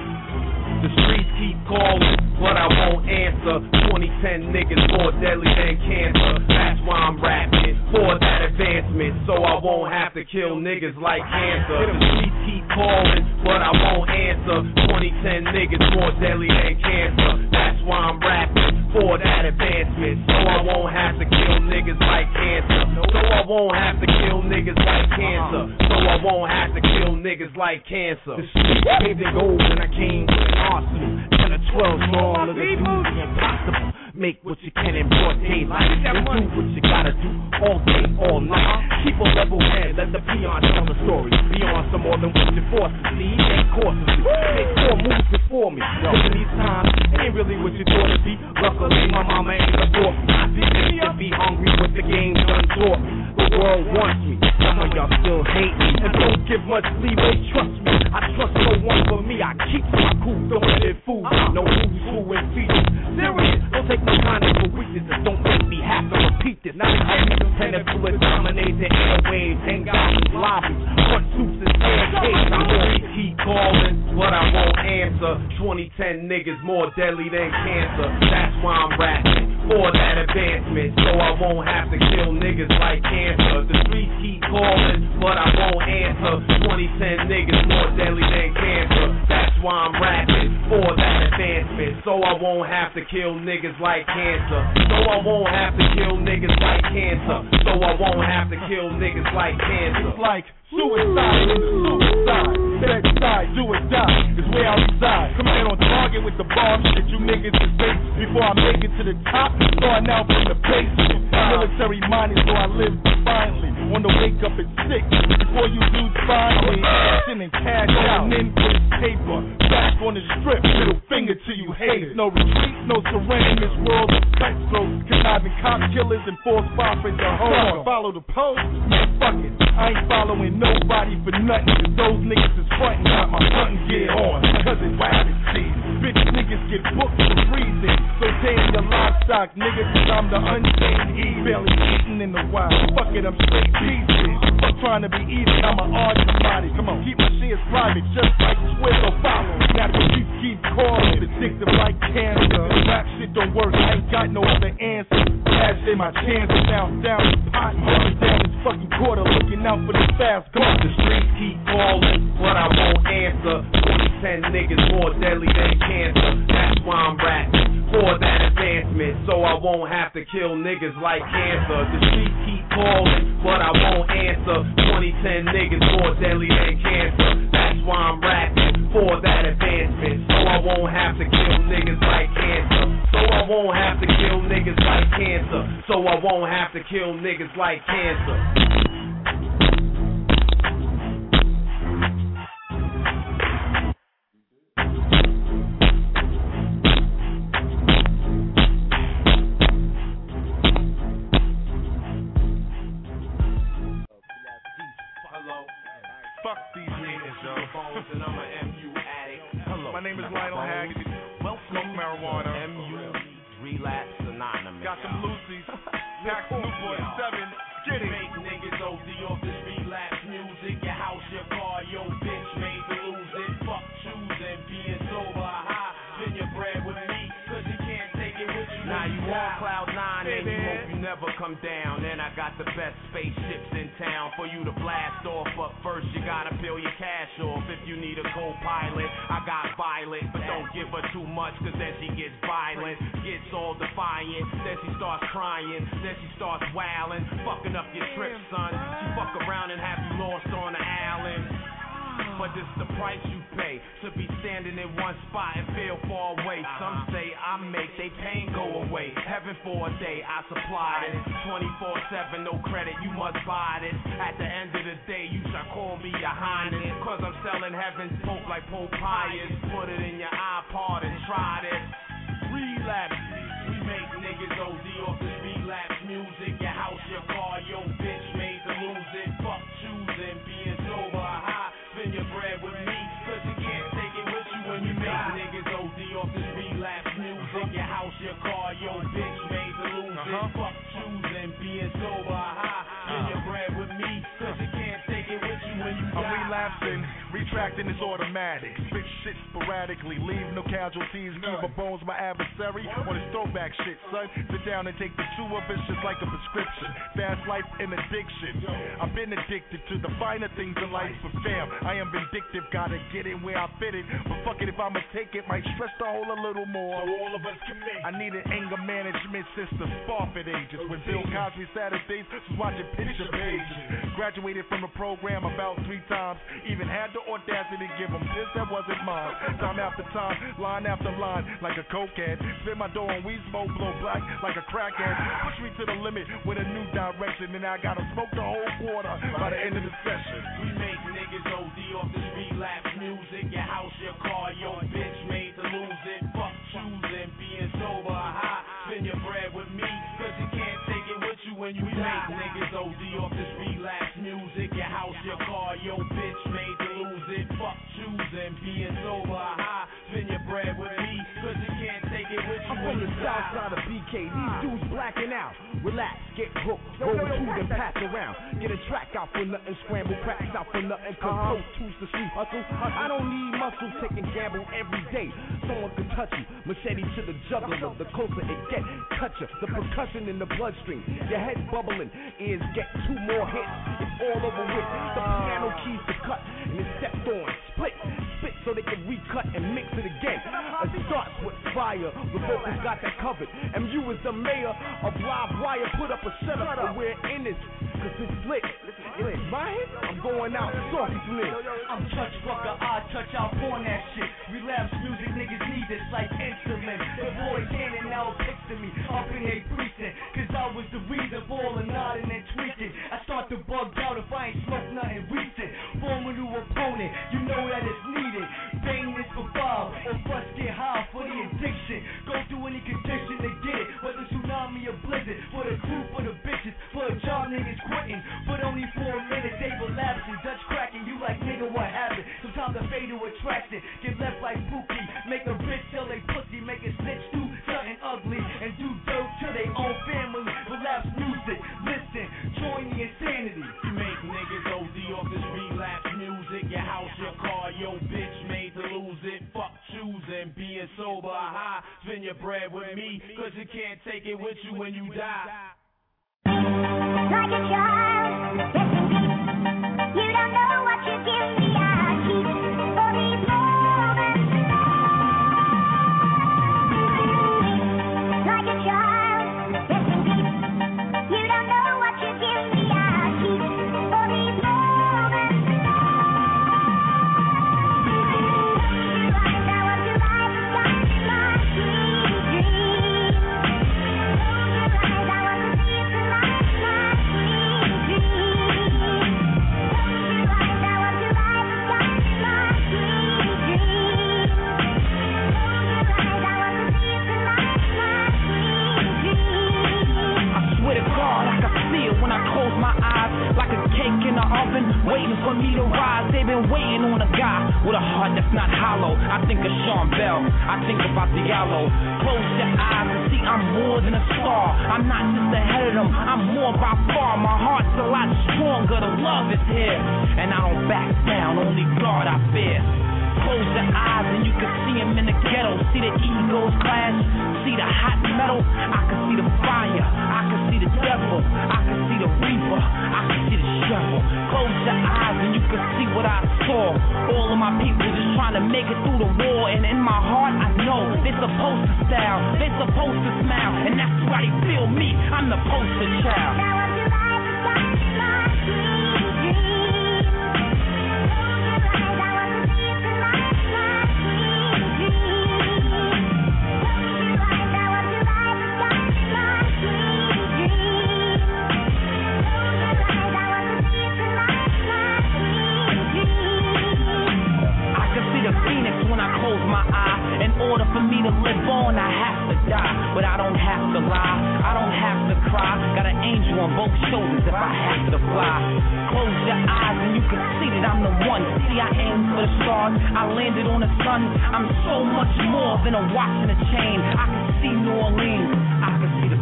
The streets keep calling, but I won't answer. 2010 niggas more deadly than cancer. That's why I'm rapping for that advancement, so I won't have to kill niggas like cancer. The streets keep calling, but I won't answer. 2010 niggas more deadly than cancer. That's why I'm rapping for that advancement, so I won't have to kill niggas like cancer. So I won't have to kill niggas like cancer. So I won't have to kill niggas like cancer. The streets paved in gold when I came arsenal. 10 or 12 small of the. Make what you can in broad daylight. And do what you gotta do all day, all night. Uh-huh. Keep a level head, let the peons tell the story. Beyond some more than what you're forced to see. Make courses, make four moves before me. Living these times ain't really what you thought it'd be. Luckily, my mama ain't a me. I didn't to be hungry with the game done taught me. The world wants me. Some of y'all still hate me and don't give much leeway. Trust me, I trust no one but me. I keep my cool, don't let it fool. No who's who and features. Serious, don't take kindness for weaknesses. Don't make me have to repeat this. Not again, tentacle to dominate the airwaves. Hang out in lobbies, front suits and staircase. I'm on keep calling, but I won't answer. 2010 niggas more deadly than cancer. That's why I'm rapping for that advancement, so I won't have to kill niggas like cancer. The streets keep calling, but I won't answer. 2010 niggas more deadly than cancer. That's why I'm rapping for that advancement, so I won't have to kill niggas like cancer. So I won't have to kill niggas like cancer. So I won't have to kill niggas like cancer. It's like Suicide in the suicide. Bed side, do or die is where I reside. Coming in on target with the bomb shit you niggas is base. Before I make it to the top, starting out from the basement. Military minded, so I live defiantly. On the wake up at six. Before you dudes find me, and cash out. in for paper. Back on the strip, middle finger to you haters. No retreat, no surrender in this world of cutthroats. Conniving cop killers and force boppers the home. Follow the post, fuck it. I ain't following nobody for nothing. Cause those niggas is frontin', got my hunting gear on. Cause it's rabbit season. Bitch niggas get booked for reason. So tame your livestock, nigga, cause I'm the untamed E. Barely eating in the wild. Fuck it, I'm straight pieces. Fuck trying to be easy, I'm an art somebody. Come on, keep my shit private, just like Swift or follow. Gotta keep, keep calling, addictive like cancer. Rap shit don't work, I ain't got no other answer. Cash in my chances, down, down the down this fucking quarter, looking out for the fast Come the streets keep calling, but I won't answer. 2010 niggas more deadly than cancer. That's why I'm rapping for that advancement, so I won't have to kill niggas like cancer. The streets keep calling, but I won't answer. 2010 niggas more deadly than cancer. That's why I'm rapping for that advancement, so I won't have to kill niggas like cancer. So I won't have to kill niggas like cancer. So I won't have to kill niggas like cancer. In where I fit it. But fuck it, if I'ma take it, might stress the hole a little more. So all of us can make. I need an anger management system, Sparford ages. When Bill Cosby Saturdays was watching picture pages. Graduated from the program about three times. Even had the audacity to give them this that wasn't mine. Time after time, line after line, like a cokehead. Spit my dough on weed smoke, blow black like a crackhead. Push me to the limit with a new direction, and I gotta smoke the whole quarter by the end of the session. We make niggas OD off this when you die. Niggas OD off this relapse music. Your house, your car, your bitch made to lose it. Fuck choosing, being sober high. Spend your bread with me, cause you can't take it with you I'm from the south side of BK. These dudes blacking out. Relax, get hooked, roll two, then pass around. Get a track out for nothing, scramble cracks out for nothing. Cause pro tools the street hustle. I don't need muscle, taking gamble every day. Someone touch you, machete to the jugular. The closer it get, cut you. The percussion in the bloodstream. Your head bubbling, ears get two more hits. It's all over with. The piano keys to cut, and it's stepped on, split, spit so they can recut and mix it again. It starts with fire, the vocals got that covered. MU is the mayor of Live Wire, put up a setup, and we're in this, cause it's lit. It's my hit, I'm going out saucy from. I'm touch fucker, I touch out on that shit. Relapse music, niggas need this like insulin. The boys handing out pics to me up in a precinct. Cause I was the reason for all the nodding and tweaking. I start to bug out if I ain't smoke nothing recent. Form a new opponent, you know that it's needed. Bang this for five, or bust get high for the addiction. Go through any condition to get it, whether tsunami or blizzard. For the crew, for the bitches, for the job niggas quitting. Fatal get left like Pookie. Make a bitch tell they pussy, make a snitch do something ugly. And do dirt to their own family. Relapse music, listen, join the insanity. You make niggas OD off this relapse music. Your house, your car, your bitch made to lose it. Fuck choosing, being sober or high. Spend your bread with me, cause you can't take it with you when you die. Like a child, rise. They've been waiting on a guy with a heart that's not hollow. I think of Sean Bell, I think about Diallo. Close your eyes and see I'm more than a star. I'm not just ahead of them, I'm more by far. My heart's a lot stronger, the love is here. And I don't back down, only God I fear. Close your eyes and you can see him in the ghetto. See the egos clash, see the hot metal. I can see the fire, I can see the devil, I can see the reaper, I can see the shovel. Close your eyes and you can see what I saw. All of my people just trying to make it through the war. And in my heart, I know they're supposed to style, they're supposed to smile. And that's why they feel me, I'm the poster child. Now I to live on, I have to die. But I don't have to lie, I don't have to cry. Got an angel on both shoulders if I have to fly. Close your eyes and you can see that I'm the one. See, I aim for the stars, I landed on the sun. I'm so much more than a watch and a chain. I can see New Orleans, I can see the.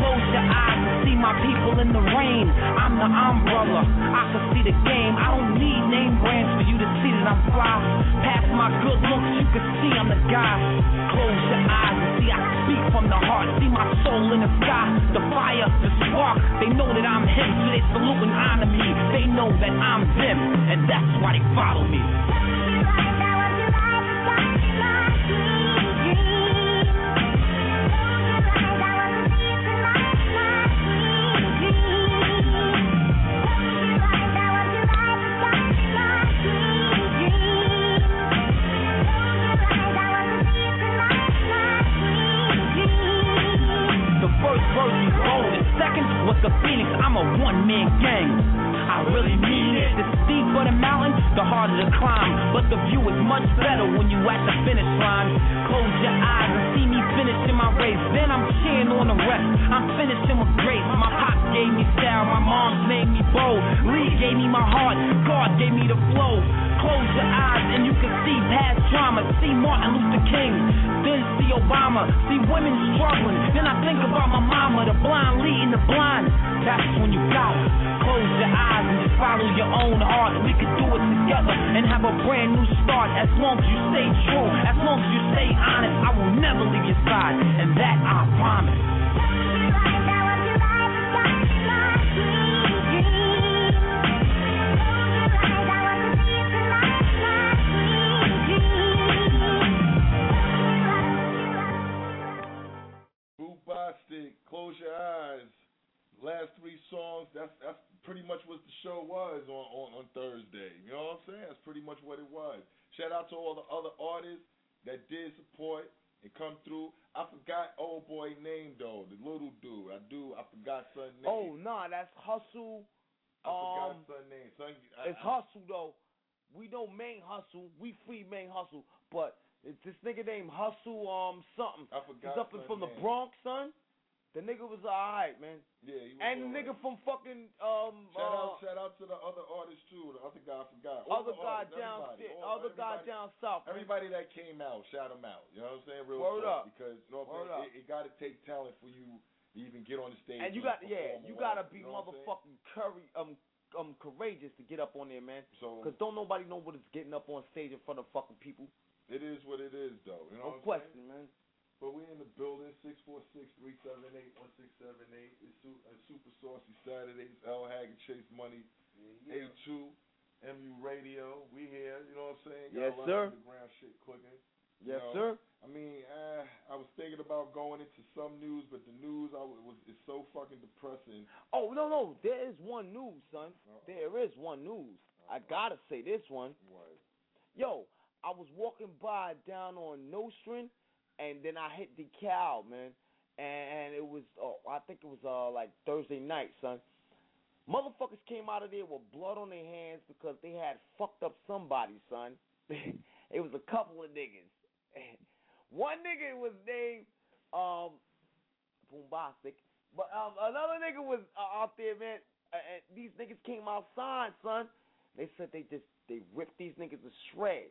Close your eyes and see my people in the rain. I'm the umbrella, I can see the game. I don't need name brands for you to see that I'm fly. Past my good looks, you can see I'm the guy. Close your eyes and see I speak from the heart. See my soul in the sky, the fire, the spark. They know that I'm him, so they salute and honor me. They know that I'm them, and that's why they follow me. Thank you. The harder the climb. But the view is much better when you at the finish line. Close your eyes and see me finishing my race. Then I'm cheering on the rest. I'm finishing with grace. My pops gave me style, my mom's made me bold. Lee gave me my heart, God gave me the flow. Close your eyes and you can see past trauma. See Martin Luther King, then see Obama. See women struggling. Then I think about my mama, the blind leading the blind. That's when you gotta close your eyes and just follow your own heart. We could do it together and have a brand new start. As long as you stay true, as long as you stay honest, I will never leave your side, and that I promise. Close Your Eyes. Last three songs, that's that's pretty much what the show was on, on, on Thursday. You know what I'm saying? That's pretty much what it was. Shout out to all the other artists that did support and come through. I forgot old boy name though, the little dude. I do. I forgot son name. Oh nah, that's hustle. I forgot Um, son name. Son, I, it's hustle though. We know main hustle. We free main hustle, but it's this nigga named Hustle um something. I forgot He's up in from the. Bronx, son. The nigga was alright, man. Yeah, he was And the nigga from fucking um Shout uh, out, shout out to the other artists too. The other guy I forgot. All other the guy artists, down everybody, all- other guy down south. man. Everybody that came out, shout them out. You know what I'm saying? Real Word talk, up. Because you know what I'm saying? It, it got to take talent for you to even get on the stage. And you got yeah, you gotta be you know saying? motherfucking curry um um courageous to get up on there, man. So Cause don't nobody know what it's getting up on stage in front of fucking people. it is what it is, though. You know No question, man. Saying? But we're in the building, six four six three seven eight one six seven eight. It's su- uh, Super Saucy Saturdays. L Haggood Chase Money. A two. MU Radio. We here. You know what I'm saying? Got Yes, a lot sir. underground shit cooking. Yes, know, sir. I mean, uh, I was thinking about going into some news, but the news I was, was is so fucking depressing. Oh no no, there is one news, son. There is one news. I gotta say this one. What? Yo, I was walking by down on Nostrand, and then I hit DeKalb, man, and it was oh, I think it was uh like Thursday night, son. Motherfuckers came out of there with blood on their hands because they had fucked up somebody, son. it was a couple of niggas. One nigga was named um Boombastic, but um another nigga was uh, out there, man. And these niggas came outside, son. They said they just they ripped these niggas to shreds.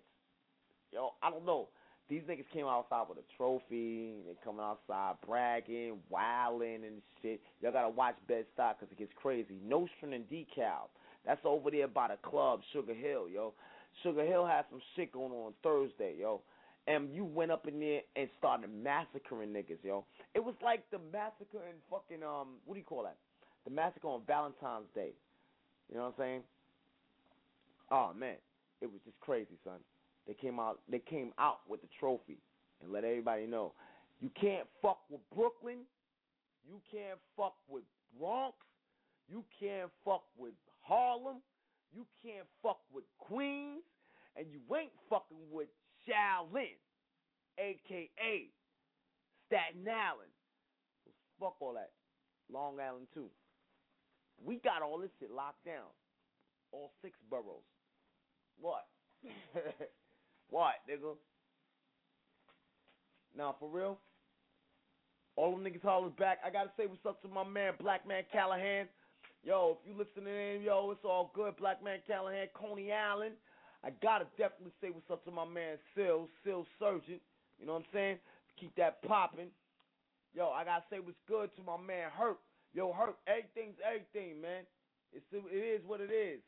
Yo, I don't know. These niggas came outside with a trophy. They coming outside bragging, wilding and shit. Y'all gotta watch Bed Stuy because it gets crazy. Nostrand and DeKalb. That's over there by the club, Sugar Hill, yo. Sugar Hill had some shit going on Thursday, yo. And you went up in there and started massacring niggas, yo. It was like the massacre in fucking um, what do you call that? The massacre on Valentine's Day. You know what I'm saying? Oh man, it was just crazy, son. They came out. They came out with the trophy and let everybody know you can't fuck with Brooklyn. You can't fuck with Bronx. You can't fuck with Harlem. You can't fuck with Queens, and you ain't fucking with Shaolin, aka Staten Island. Fuck all that. Long Island too. We got all this shit locked down. All six boroughs. What? what, nigga? Now for real? All them niggas hollers back. I gotta say what's up to my man, Black Man Callahan. Yo, if you listening in, yo, it's all good. Black Man Callahan, Coney Island. I gotta definitely say what's up to my man Sil, Sil Surgeon. You know what I'm saying? Keep that popping. Yo, I gotta say what's good to my man Hurt. Yo, Hurt, everything's everything, man. It's it is what it is.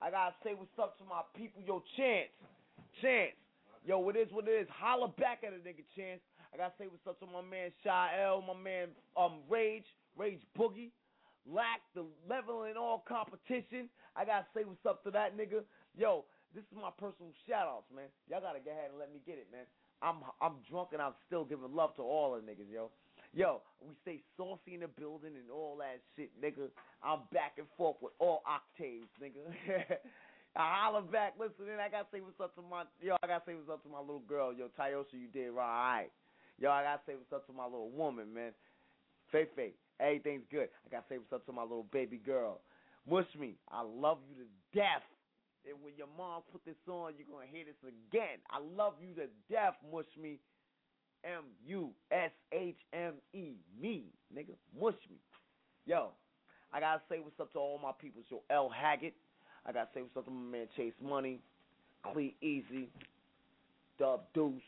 I gotta say what's up to my people. Yo, Chance, Chance. Yo, it is what it is. Holler back at a nigga, Chance. I gotta say what's up to my man Shy L, my man um Rage, Rage Boogie. Lack the level in all competition. I gotta say what's up to that nigga. Yo, this is my personal shout outs, man. Y'all gotta go ahead and let me get it, man. I'm I'm drunk and I'm still giving love to all the niggas, yo. Yo, we stay saucy in the building and all that shit, nigga. I'm back and forth with all octaves, nigga. I holler back, listen, and I gotta say what's up to my yo, I gotta say what's up to my little girl, yo, Tayosha, you did right. Yo, I gotta say what's up to my little woman, man. Faye Faye, everything's good. I gotta say what's up to my little baby girl. Mush me, I love you to death. And when your mom put this on, you're gonna hear this again. I love you to death, mush me. M U S H M E me, nigga. Mush me. Yo, I gotta say what's up to all my people. So L Haggood. I gotta say what's up to my man Chase Money, Clee Easy, Dub Deuce,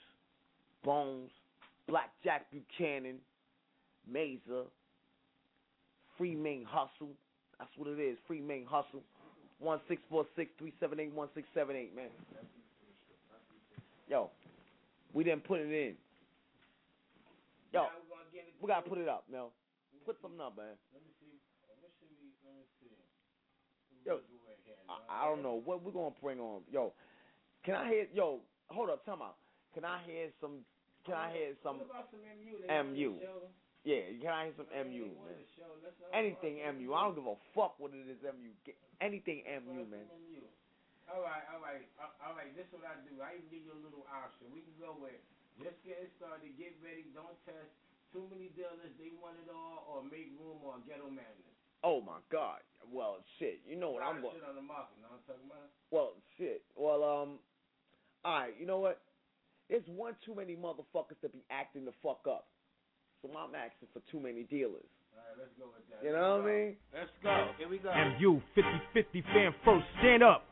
Bones, Black Jack Buchanan, Mazer, Free Main Hustle. That's what it is. Free Main Hustle. One six four six three seven eight one six seven eight, man. Yo, we didn't put it in. Yo, we gotta put it up, Mel. Put something up, man. Let me see. Let me see. Let me see. Yo, I, I don't know what we're gonna bring on. Yo, can I hear? Yo, hold up, time out. Can I hear some? Can I hear some? Some MU? MU. Yeah, can I hear some MU, man? the show. Let's not Anything MU. I don't give a fuck what it is MU. Get anything MU, man. All right, all right, all right. This is what I do. I even give you a little option. We can go with just getting started, get ready, don't test. Too many dealers, they want it all, or make room, or ghetto madness. Oh my God. Well, shit. You know what I'm of going. shit on the market. Know what I'm talking about? Well, shit. Well, um, all right. You know what? There's one too many motherfuckers to be acting the fuck up. So I'm asking for too many dealers. All right, let's go with that. You know what I mean? Let's go. Here we go. MU 50-50 fan first, stand up.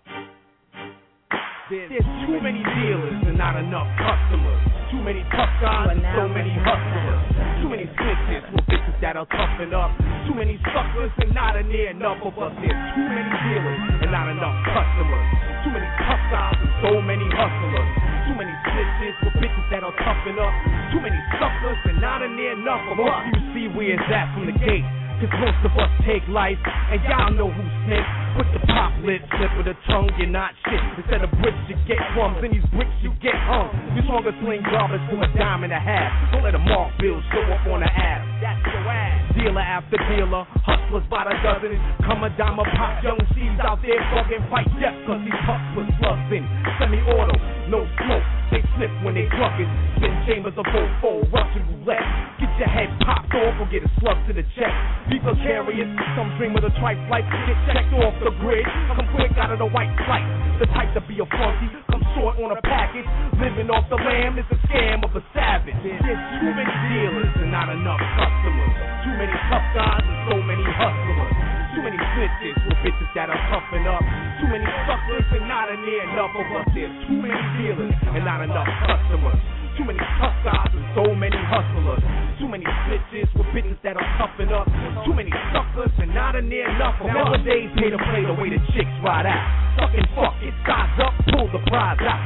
There's, there's too many dealers and not enough customers. Too many tough guys and so many hustlers. Too many snitches bitches that'll toughen up. Too many suckers and not a near enough of us. There's too many dealers and not enough customers. Too many tough guys and so many hustlers. Too many snitches with bitches that'll toughen up. Too many suckers and not a near enough of us. You see where it's at from the gate. Cause most of us take life, and y'all know who snitch. With the top lip, slip with the tongue, you're not shit. Instead of bricks, you get crumbs, and these bricks you get hung. You stronger sling garbage for a dime and a half. Don't let a mark bill show up on the app. That's your ass. Dealer after dealer, hustlers by the dozen. Come a dime a pop, young C's out there fucking fight death, cause these hustlers slugs in. Semi-auto, no smoke. They slip when they clucking. Spin chambers of both fold, Russian roulette. Get your head popped off or get a slug to the chest. People carriers, some dream of a tripe flight. Get checked off the grid. Come quick out of the white flight. The type to be a funky, come short on a package. Living off the lamb is a scam of a savage. There's too many dealers and not enough customers. Many tough guys and so many hustlers. Too many snitches with bitches that are puffing up. Too many suckers and not a near enough of us. There's too many dealers and not enough customers. Too many tough guys and so many hustlers. Too many snitches with bitches that are puffing up. Too many suckers and not a near enough of us. Nowadays, pay to play the way the chicks ride out. Fucking fuck it, size up, pull the prize out.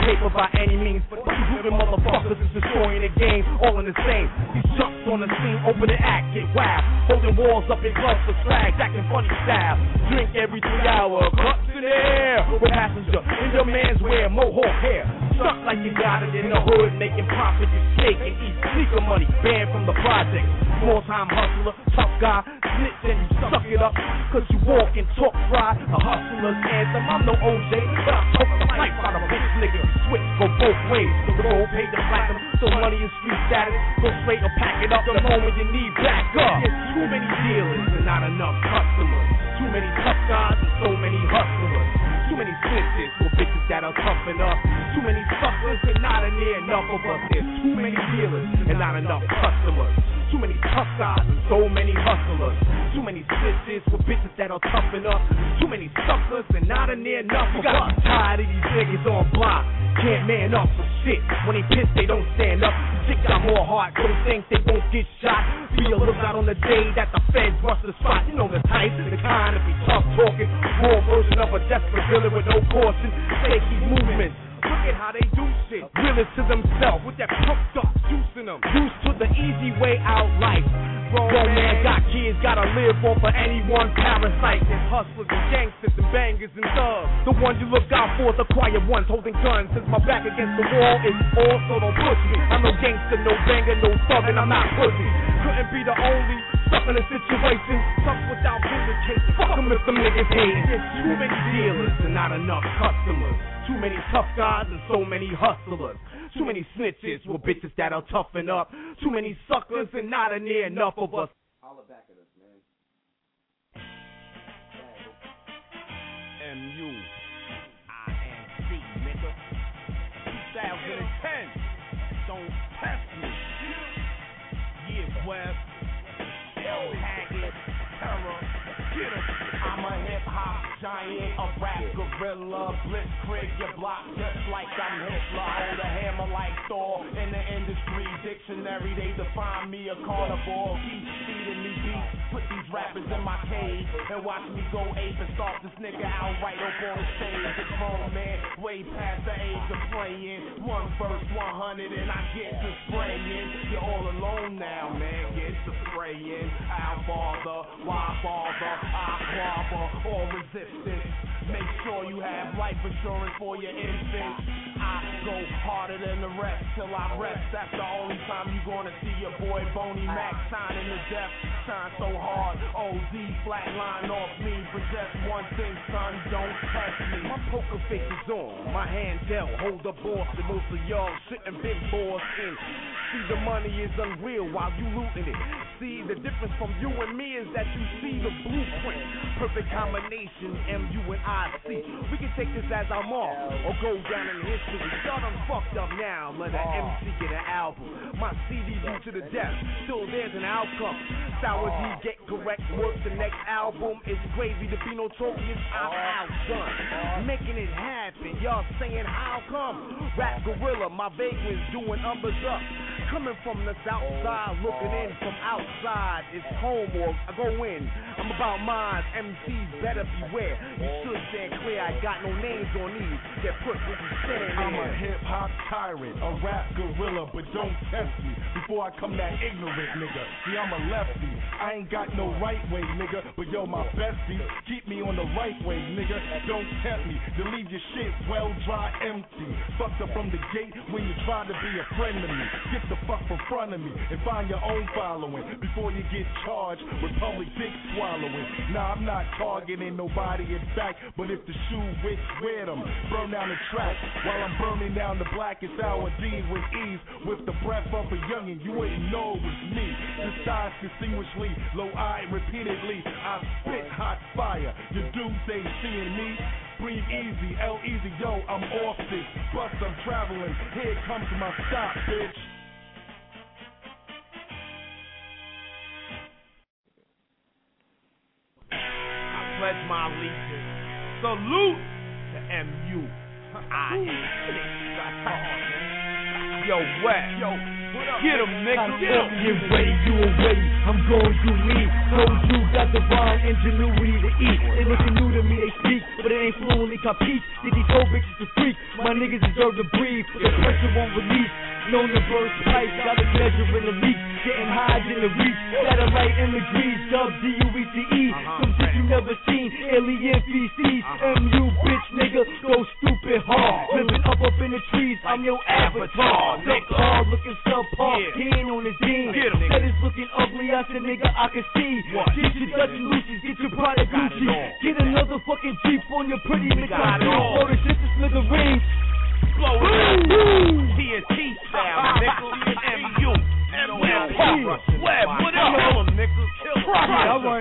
Paper by any means, but you hooping motherfuckers is destroying the game, all in the same. These jumps on the scene, open the act, get wild. Holding walls up in gloves for slags, acting funny style. Drink every three hour, cups in the air. With passenger in your man's wear, mohawk hair. Stuck like you got it in the hood, making profit, you snake and eat sneaker money, banned from the project. Small time hustler, tough guy, snitch and you suck it up. Cause you walk and talk fly, a hustler's anthem. I'm no OJ, but I took the life out of bitch nigga. Switch, go both ways. The gold pay the platinum, so money is street status. Go straight or pack it up the moment you need back up. There's too many dealers and not enough customers. Too many tough guys and so many hustlers. Too many snitches with bitches that are toughen up. Too many suckers and not near enough of us. There's too many dealers and not enough customers. Too many tough guys and so many hustlers. Too many snitches with bitches that are toughen up. Too many suckers and not a near enough of us. Tired of these niggas on block. Can't man up for shit. When they piss, they don't stand up. Chick got more heart, don't think they won't get shot. Be a lookout on the day that the feds rush the spot. You know the type, the kind to be tough talking. Raw version of a desperate villain with no caution. Shaky movements. Look at how they do shit. Realist to themselves with that pumped up juice in them. Used to the easy way out life. Grown man got kids, gotta live off of any one parasite. There's hustlers and gangsters and bangers and thugs. The ones you look out for, the quiet ones holding guns. Since my back against the wall is all, so don't push me. I'm no gangster, no banger, no thug, and I'm not pussy. Couldn't be the only stuck in a situation. Stuck without vindication. Fuck 'em if them niggas hate. There's too many dealers and not enough customers. Too Too many tough guys and so many hustlers. Too many snitches with bitches that'll toughen up. Too many suckers and not a near enough of us. Holla back at us, man. MU. INC, nigga. 2010. Don't test me. Yeah, Web. L. Haggood. Terror. Get 'em. Giant, a rap gorilla, blitzkrieg your block just like I'm Hitler. Hold a hammer like Thor in the industry dictionary. They define me a carnivore. Keep feeding me rappers in my cage and watch me go ape and stalk this nigga out right up on the stage. A grown man, way past the age of playing. One verse, 100, and I get to spraying. You're all alone now, man. Get to spraying. I'll bother, why bother? I quabble or resistance. Make sure you have life insurance for your infant. I go harder than the rest till I rest. That's the only time you're gonna see your boy Boney Mac signing the death. Shine so hard, OD flatline off me. Just one thing, son, don't test me. My poker face is on, my hand dealt, hold the boss, and most of y'all sitting big boss in. See the money is unreal while you looting it. See the difference from you and me is that you see the blueprint. Perfect combination, MU and IC. We can take this as our mark or go down in history. Y'all done fucked up now. Let an MC get an album. My CD due to the death, still there's an outcome. Sour D get correct work. The next album is crazy to be notorious. I'm oh. outdone. Making it happen. Y'all saying how come? Rap gorilla, my vagrants doing numbers up. Coming from the south side, looking in from outside. It's home or I go in. I'm about mine. MCs better beware. You should stand clear. I got no names on these. That put what you stand I'm a hip hop tyrant, a rap gorilla, but don't test me before I come that ignorant nigga. See, I'm a lefty. I ain't got no right way, nigga, but yo, my bestie, keep me on the right way, nigga. Don't tempt me to leave your shit well dry empty. Fucked up from the gate when you try to be a friend of me. Get the fuck from front of me and find your own following before you get charged with public dick swallowing. Nah, I'm not targeting nobody in fact, but if the shoe wicks, wear them. Burn down the track while I'm burning down the blackest hour D with ease. With the breath of a youngin', you wouldn't know it was me. Disguised distinguishedly, low eye repeatedly. I spit hot fire. Your dudes ain't seeing me. Breathe easy, L easy, yo, I'm off this. Bus, I'm traveling. Here comes my stop, bitch. I pledge my allegiance. Salute to MU. I Yo, wet. Yo, get him, nigga. Get him. Get ready, you away. I'm going to leave. Told you got divine ingenuity to eat. They looking new to me, they speak, but it ain't fluently capiche. Did these whole bitches to freak? My niggas deserve to breathe. The pressure won't release. Known to burst pipes, got a pleasure in the leak. Getting high in the reach. Satellite imagery, dub D-U-E-T-E. Some shit you never seen. Alien feces. M-U, bitch, nigga. Go stupid hard. Living up up in the trees. I'm your avatar. Subpar, looking subpar. He ain't on his 'em. Said it's looking ugly. I said, nigga, I can see. Get your Dutch and Lucy's. Get your Prada Gucci. Get another fucking Jeep on your pretty We got it Mikado. all. Blow the shit to smithereens. Blow it up. Woo! TNT style, nigga. MU. Web, what up? Kill Kill him, nigga. Kill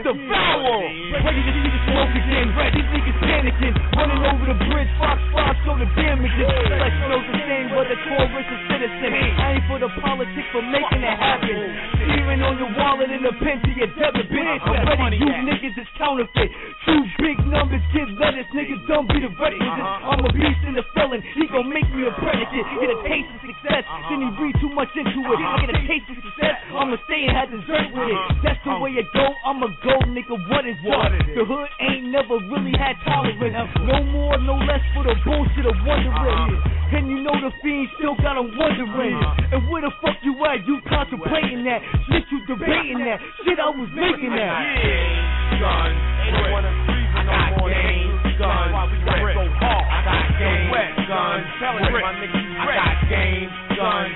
devour. Ready to see the smoke again. These niggas panicking. Running over the bridge. Fox 5 show the damages. Like knows the same, but the chorus is citizen. I ain't for the politics, for making it happen. Steering on your wallet and a pen to your debit, bitch. I'm ready, you niggas is counterfeit. Two big numbers, give letters, niggas don't be the requisites. I'm a beast and a felon. He gon' make me a predicate. Get a taste of success, then he read too much into it. I get a taste of success, I'ma stay and have dessert with it. That's the way it go, I'ma go, nigga. What is What up? is it? The hood ain't never really had tolerance. No more, no less for the bullshit of wondering. And you know the fiend still got 'em wondering. And where the fuck you at? You contemplating that? Shit, you debating that. Shit, I was making that. Game. Guns. I got game. Guns, I got game. Guns.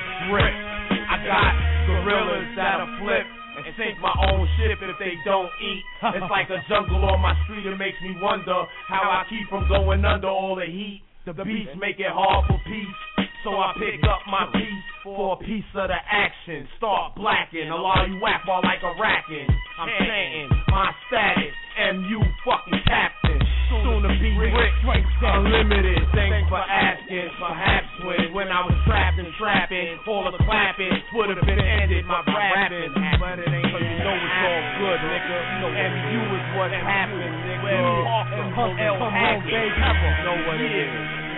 I got gorillas that'll flip and sink my own ship if they don't eat. It's like a jungle on my street. It makes me wonder how I keep from going under all the heat. The beats make it hard for peace. So I pick up my piece for a piece of the action. Start blacking, a lot you whack ball like a racking. I'm chanting my status, MU fucking captain. Soon to be rich, unlimited. Thanks for asking. Perhaps when when I was trapped and trapping, all the clapping would have been ended. My rapping, but it ain't. So you know it's all good, nigga. MU is what happened, nigga. come on, baby, Know what it is.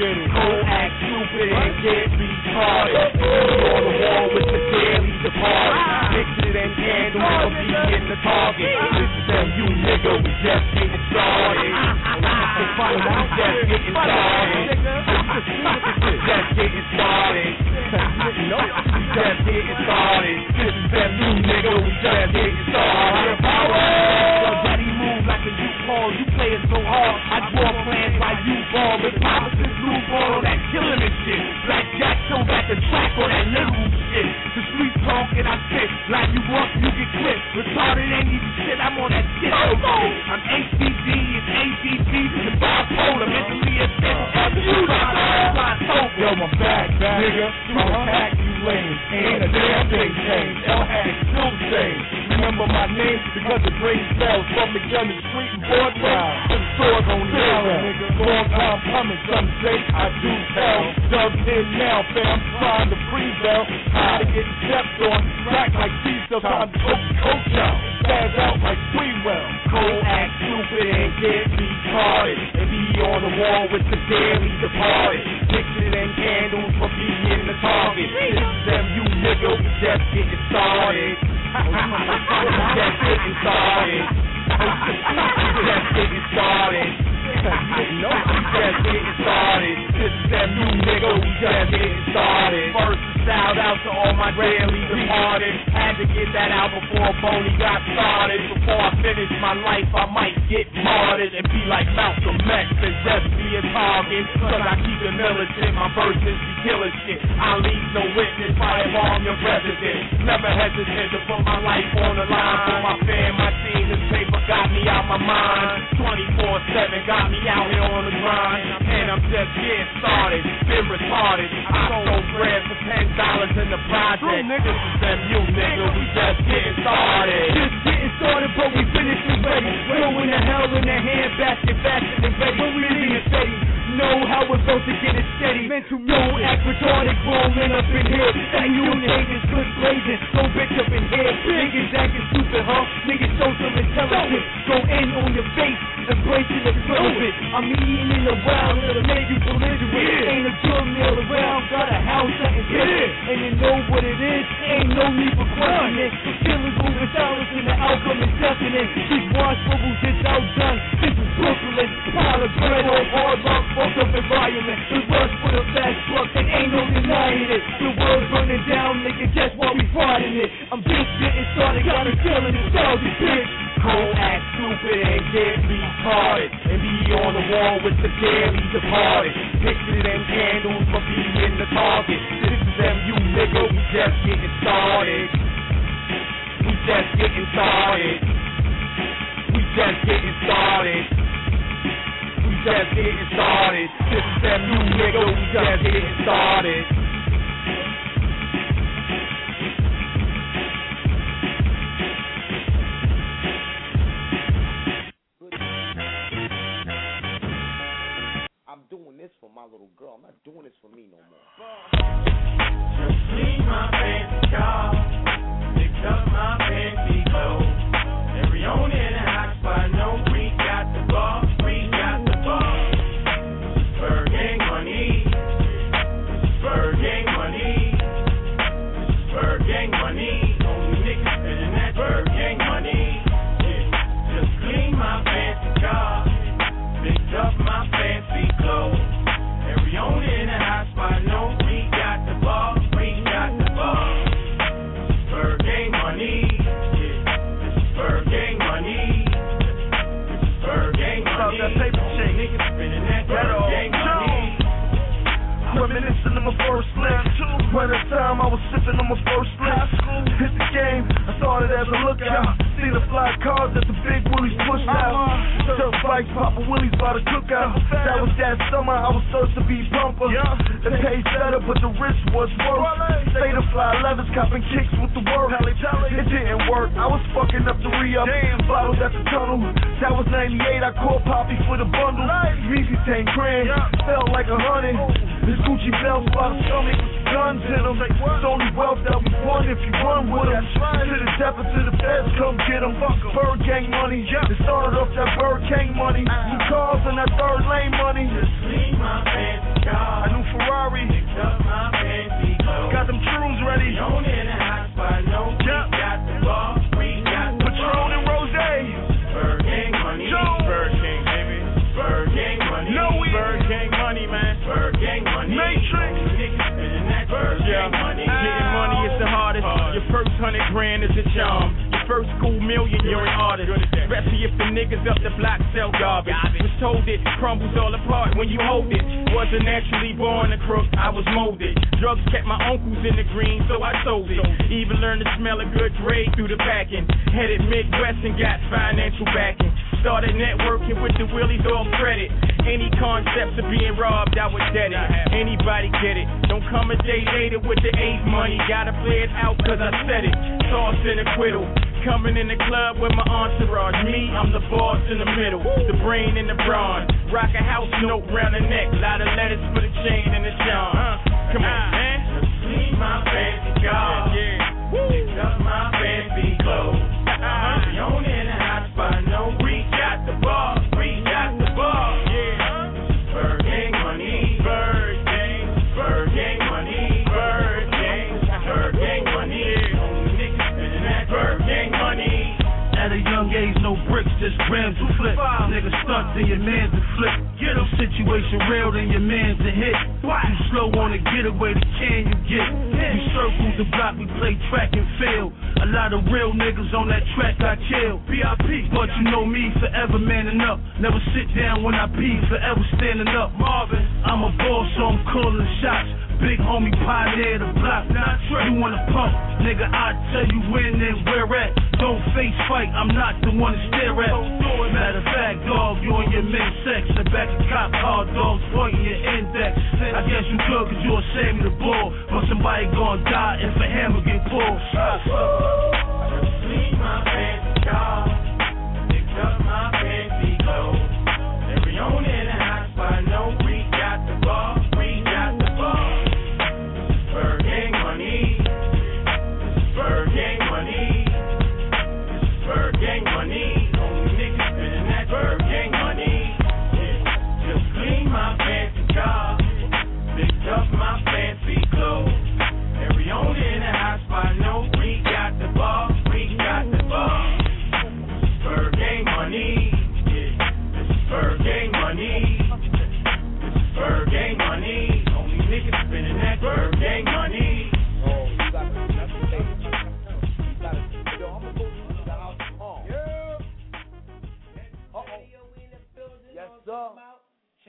get it. Don't act stupid and get retarded. on the wall with the daily departed. Fixing and handling, be hitting the target. This is you nigga, we just getting started. We just getting started. We just getting started. We just getting started. This is that new nigga, we just getting started. Power! Daddy move like a U-Haul, you play it so hard. I draw plans like you ball with power full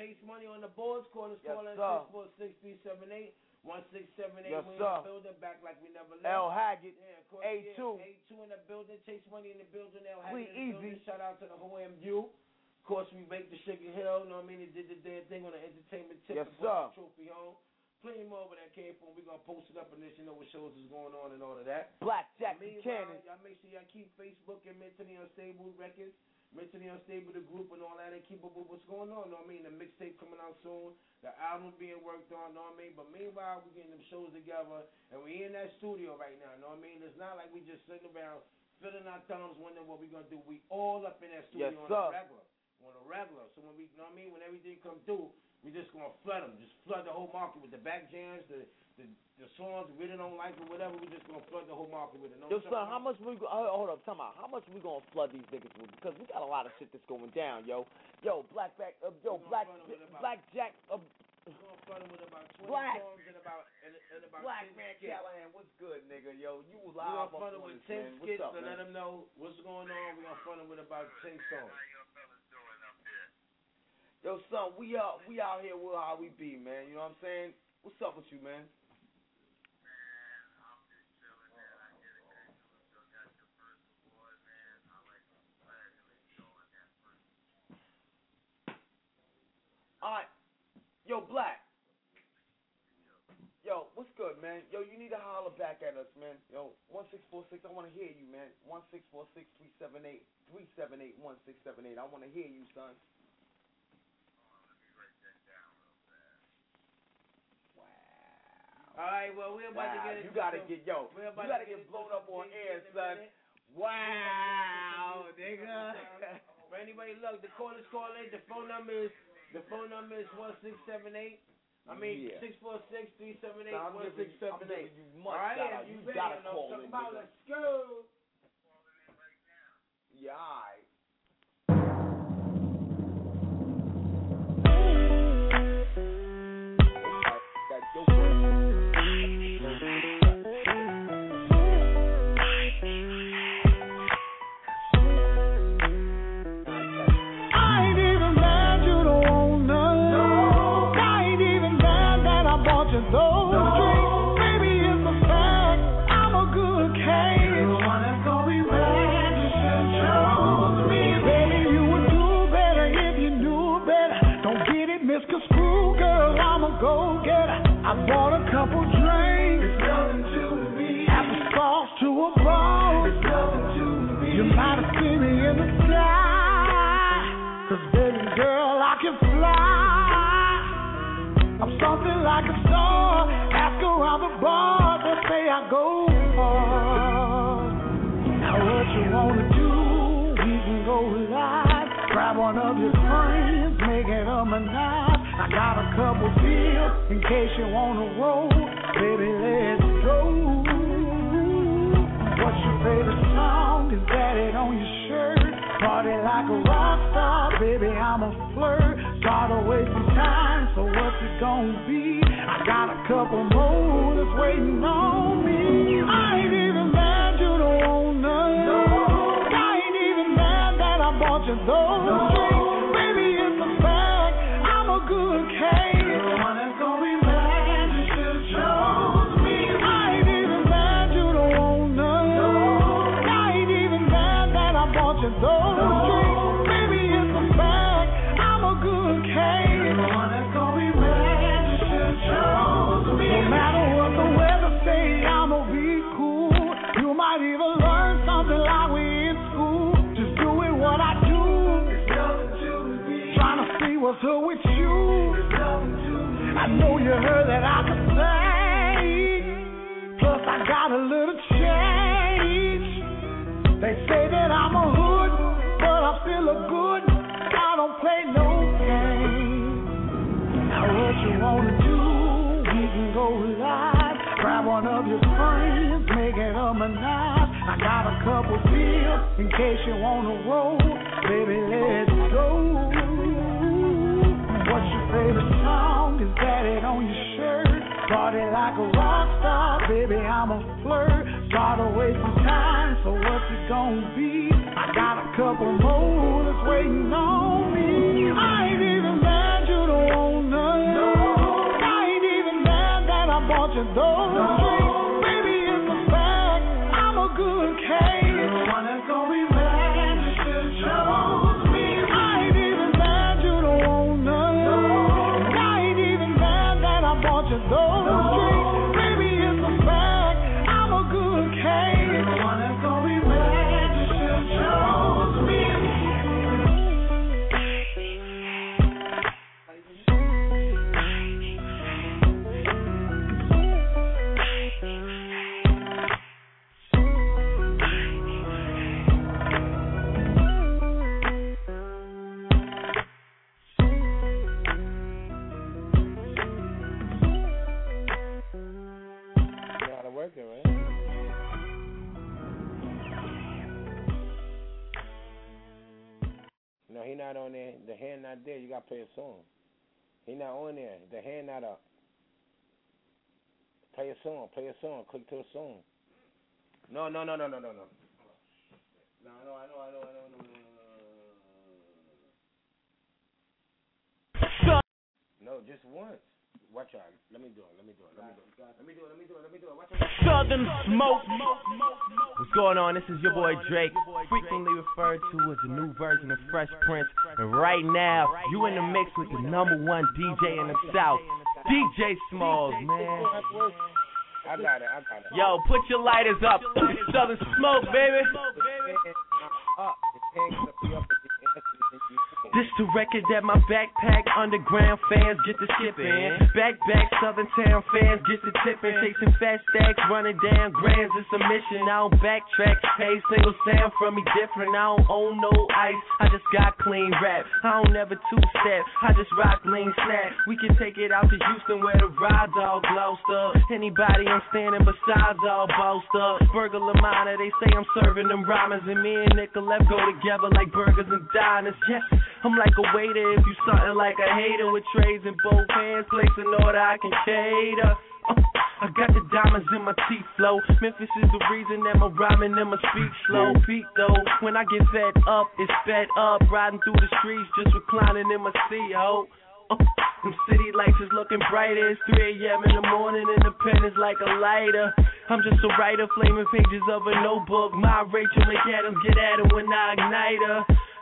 Chase Money on the boards. Call. Yes, sir. 1678. Yes, we in the building, back like we never left. L Haggood. Yeah, of course. A two. Yeah, A two in the building. Chase Money in the building. L Haggood. We in the easy. Building. Shout out to the OMU. Of course, we make the Sugar Hill. You know what I mean? They did the damn thing on the entertainment tip. Yes, sir. Trophy home. Plenty more where that came from. We're going to post it up and let you know what shows is going on and all of that. Black Jack Cannon. Y'all make sure y'all keep Facebook and Mentally Unstable Records mentally unstable, the group and all that, and keep up with what's going on. Know what I mean? The mixtape coming out soon, the album being worked on. Know what I mean? But meanwhile, we getting them shows together, and we in that studio right now. Know what I mean? It's not like we just sitting around filling our thumbs, wondering what we're gonna do. We all up in that studio Yes, on sir. a regular, on a regular. So when we, know what I mean? When everything come through, we just gonna flood them, just flood the whole market with the back jams, the the, the songs we really don't like or whatever. We just gonna flood the whole market with it. Yo, son, how much we go, uh, hold up, time out. How much we gonna flood these niggas with? Because we got a lot of shit that's going down, yo. Yo, black back, uh, yo, black, black Jack, uh, We gonna flood them with about 20 Black. songs and about and, and about Black 10 man skits. Callahan, what's good, nigga? Yo, you live. We live gonna on them with this, 10 man. What's skits up, to man? let them know what's going on. We're gonna fund them with about 10 songs. Yo, son, we out, we out here with how we be, man. You know what I'm saying? What's up with you, man? All right, yo, Black. Yo, what's good, man? Yo, you need to holler back at us, man. Yo, one six four six. I want to hear you, man. One six four six three seven eight three seven eight one six seven eight. I want to hear you, son. Wow. All right, well we're about to Wow, get you gotta get yo. we're You gotta to get blown up on air, son. Wow, nigga. For anybody, look, the callers call in. The phone number is the phone number is one six seven eight. I mean Yeah. six four six three seven eight one six seven eight. you much All right, out. you, You gotta know call in, about. Let's go. Yeah, alright. That got a couple deals in case you wanna roll. Baby, let's go. What's your favorite song? Is that it on your shirt? Party like a rock star, baby, I'm a flirt. To waste some time, so what's it gonna be? I got a couple more that's waiting on me. I ain't even mad you don't want none. I ain't even mad that I bought you those No, no, no, no, no, no, no. No, I know, I know, I know, I know, I know. No, just once. Watch out. Let me do it. Let me do it. Let me do it. Let me do it. Let me do it. Let me do it. Watch out. Southern Smoke. What's going on? This is your boy Drake, frequently referred to as the new version of Fresh Prince. And right now, you in the mix with the number one DJ in the South, DJ Smalls, man. I got it. I got it. Yo, put your lighters up. Southern Smoke, baby. Up. This the record that my backpack underground fans get to skipping. Back back Southern Town fans get to tipping. Chasing fast stacks, running down grands. It's a mission. I don't backtrack. Hey, single sound from me different. I don't own no ice. I just got clean rap. I don't never two step. I just rock lean snap. We can take it out to Houston where the rides all glossed up. Anybody I'm standing besides all bossed up. Burger Lamana, they say I'm serving them rhymers. And me and Nicolette go together like burgers and diners. Yes. I'm like a waiter if you something like a hater with trays in both hands, place an order I can cater. Uh, I got the diamonds in my teeth flow. Memphis is the reason that my rhyming and my speech slow. Beat though, when I get fed up, it's fed up. Riding through the streets, just reclining in my seat, ho. Uh, them city lights is looking brighter. It's 3 a.m. in the morning, and the pen is like a lighter. I'm just a writer, flaming pages of a notebook. My Rachel McAdams, get at her when I ignite her.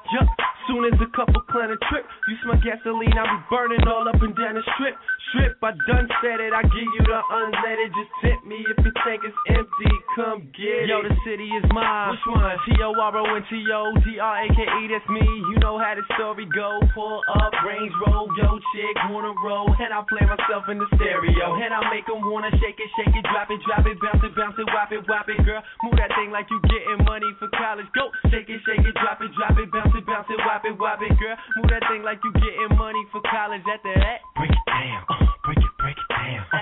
Yup, soon as a couple plan a trip, you smell gasoline, I be burning all up and down the strip. Strip, I done said it, I give you the unleaded, just tip me if your tank is empty, come get Yo, it. Yo, the city is mine. Which one? T-O-R-O-N-T-O-D-R-A-K-E, that's me. You know how the story go. Pull up, Range roll, yo, chick, wanna roll, and I play myself in the stereo, and I make them wanna shake it, shake it, drop it, drop it, bounce it, bounce it, whop it, whop it, girl. Move that thing like you getting money for college. Go, shake it, shake it, drop it, drop it, bounce it, bounce it, whop it, whop it, girl. Move that thing like you getting money for college. After that, break it down, uh, break it, break it down, uh,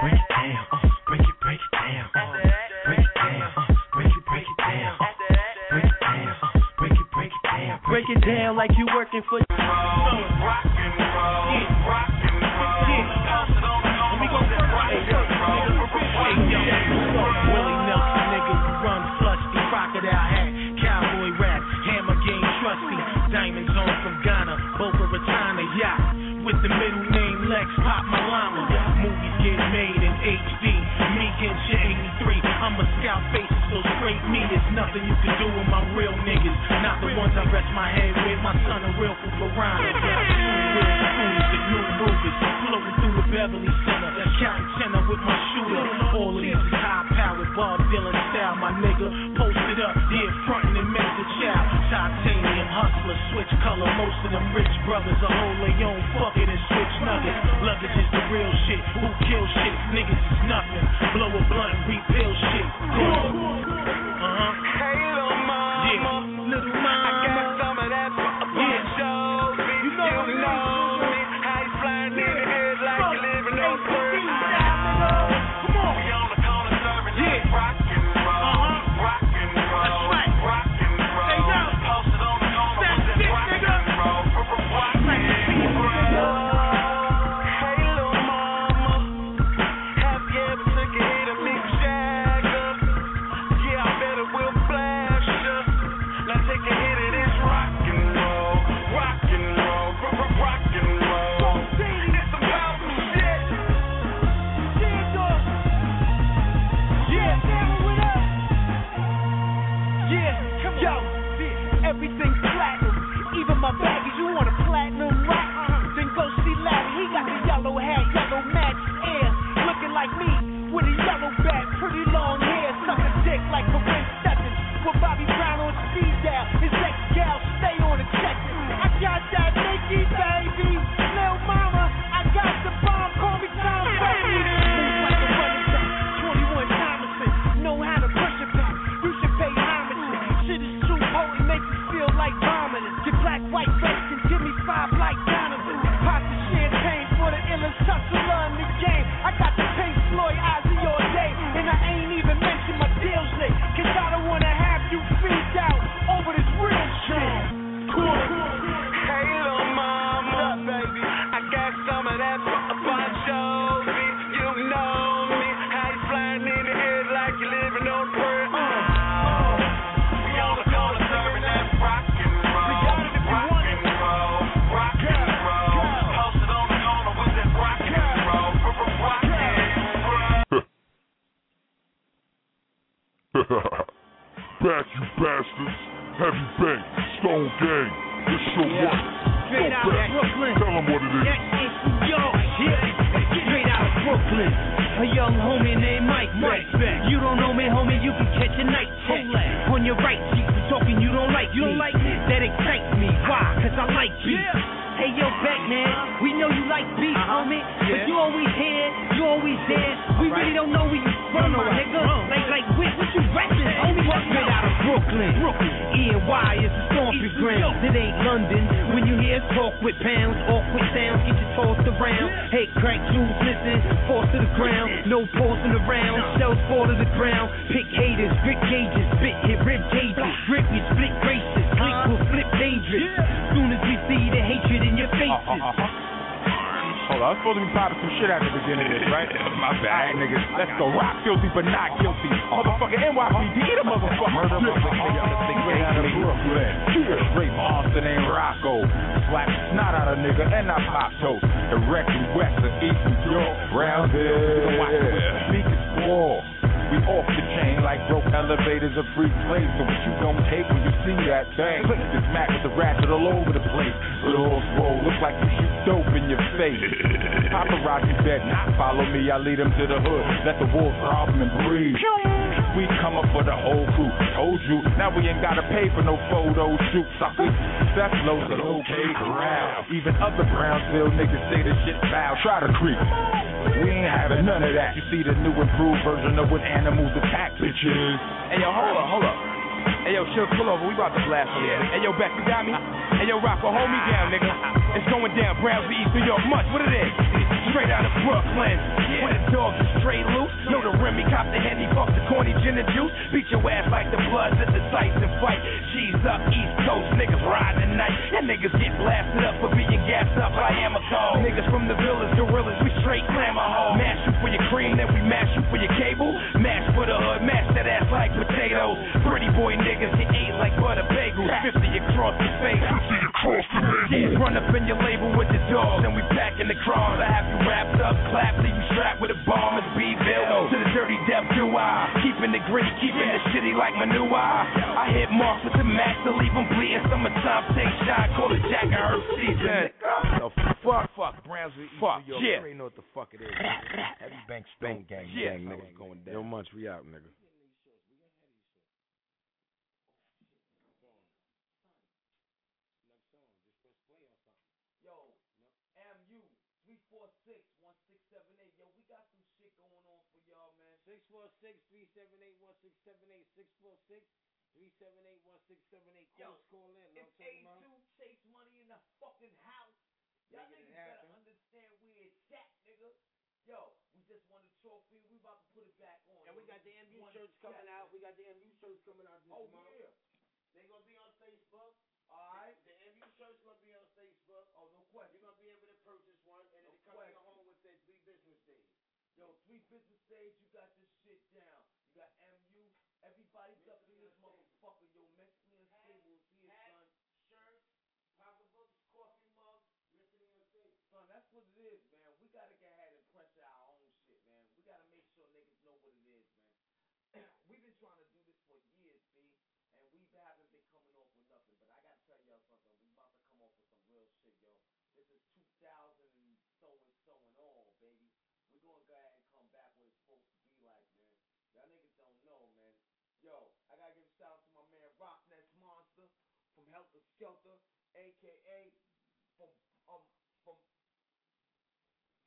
break it down, uh, break it, break it down, uh, break it down, uh, break it, break it down, uh, break it down, uh, break it, break it down, break it down. like you working for. Rock and roll, rock and roll. Let me go first. Willie Nelson, nigga, run slushy, crocodile hat, with the middle name Lex, Pop Malama. Movies get made in HD, me your 83. I'm a scout face, so straight me, there's nothing you can do with my real niggas. Not the ones I rest my head with, my son a real from Piranha. Real spoons, the new movers, Beverly Center, counting tenor with my shooter. All of these is high powered, Bob Dylan style, my nigga. Posted up, yeah, frontin' and make the child. Titanium hustler, switch color. Most of them rich brothers are hold their own fucking and switch nuggets. Luggage is the real shit. Who kill shit? Niggas is nothing. Blow a blunt, refill shit. Uh huh. Hey, little mama. Yeah, little mama. Back, you bastards. Heavy Bank, Stone Gang. This your one. Straight Go out of back. Brooklyn. Tell them what it is. That is New York. Yeah. Straight out of Brooklyn. A young homie named Mike Beck. You don't know me, homie, you can catch a night check. On your right cheek, talking you don't like you don't like me. That excites me. Why? Cause I like beef. Hey yo, Beck man, we know you like beef, homie. But you always here, you always there. We really don't know where you from, my nigga. Like, like, what, what you rapping, homie? Straight out of Brooklyn. Brooklyn. E and Y is the stomping ground. It ain't London. When you hear talk with pounds, awkward sounds, get you tossed around. Hey, crack jewels missing, forced to the ground. No pausing around, shells fall to the ground. Pick haters, grip gauges, spit hit rib cages. Grip we split gracious, click will flip dangerous. Soon as we see the hatred in your faces. Hold on, I was supposed to be popping some shit at the beginning of this, right? My bad, niggas. Let's go. Rock guilty but not guilty. Motherfucker NYPD, the motherfucker. Murder, motherfucker. Straight out of Brooklyn. Straight monster named Rocco. Slap snot out a nigga and I pop toast. Directly west of East New York. Round there. Watch the speakers wall. We off the chain like broke elevators of free plays. So what you gon' take when you see that thing? Click this Mac with the ratchet all over the place. Little swole, look like you shoot dope in your face. Paparazzi bet not follow me, I lead them to the hood. Let the wolves rob and breathe. We come up for the whole crew. Told you, now we ain't gotta pay for no photo shoot, suckers. That flows an okay crowd. Even other Brownsville niggas say this shit foul. Try to creep. We ain't having none of that. You see the new improved version of when animals attack bitches. Hey yo, hold up, hold up. Hey yo, chill, pull over. We about to blast on yeah. Hey yo, Beck, you got me? Hey yo, Rocco, hold me down, nigga. It's going down, Brownsville, East New York. Much, what it is? Straight out of Brooklyn. Where the dogs are straight loose. Know the Remy, cop the Henny, fuck the corny gin and juice. Beat your ass like the bloods at the sights and fight. G's up, East Coast, niggas riding the night. And niggas get blasted up for being gassed up by Amoco. Niggas from the villas, gorillas, we straight glamour hole. Mash you for your cream, then we mash you for your cable. Mash for the hood, mash that ass like potatoes. Pretty boy niggas get ate like butter bagels. 50 across the face. 50 across the face. Yeah, run up in your label with the dogs, and we back in the crawls. I have you wrapped up, clap, leave you strapped with a bomb. It's B-Ville. To the dirty death do I. Keeping it gritty, keeping it shitty like manure. I hit marks with the max to leave them bleeding. Summertime take shot, call it Jack and Herb season. No, fuck, fuck, Brownsville, East Fuck, New York. yeah. You already know what the fuck it is. nigga. Heavy Bank Stone Gang, Yeah. gang, nigga. Going down. Yo, Munch, we out, nigga. Yo, MU, 346-1678. Yo, we got some shit going on for y'all, man. 646-378-1678. 646-378-1678. Yo, call in. It's A2 Chase Money in the fucking house. Y'all Making it niggas better happen. understand where it's at, nigga. Yo, we just won the trophy. We about to put it back on. And we got the MU One shirts coming step. out. We got the MU shirts coming out this Oh, month. yeah. They gonna be on Facebook. Alright. The MU shirts gonna be on Facebook. Oh, no question. You're gonna be able to purchase one, and No it'll come to your question. home within three business days. Yo, days, you got this shit down. You got MU. Everybody's up in this motherfucker. Yo, mentally unstable. See it, son. Shirts, pocketbooks, coffee mugs, mentally unstable. Son, that's what it is, man. We gotta get ahead and pressure our own shit, man. We gotta make sure niggas know what it is, man. We've been trying to do this for years, B, and we haven't been coming off with nothing. But I gotta tell y'all something. We about to come off with some real shit, yo. This is 2000 and so and so and all, baby. We're gonna go ahead and come back what it's supposed to be like, man. Y'all niggas don't know, man. Yo, I gotta give a shout out to my man Rock Rockness Monster from Heltah Skeltah, aka from um from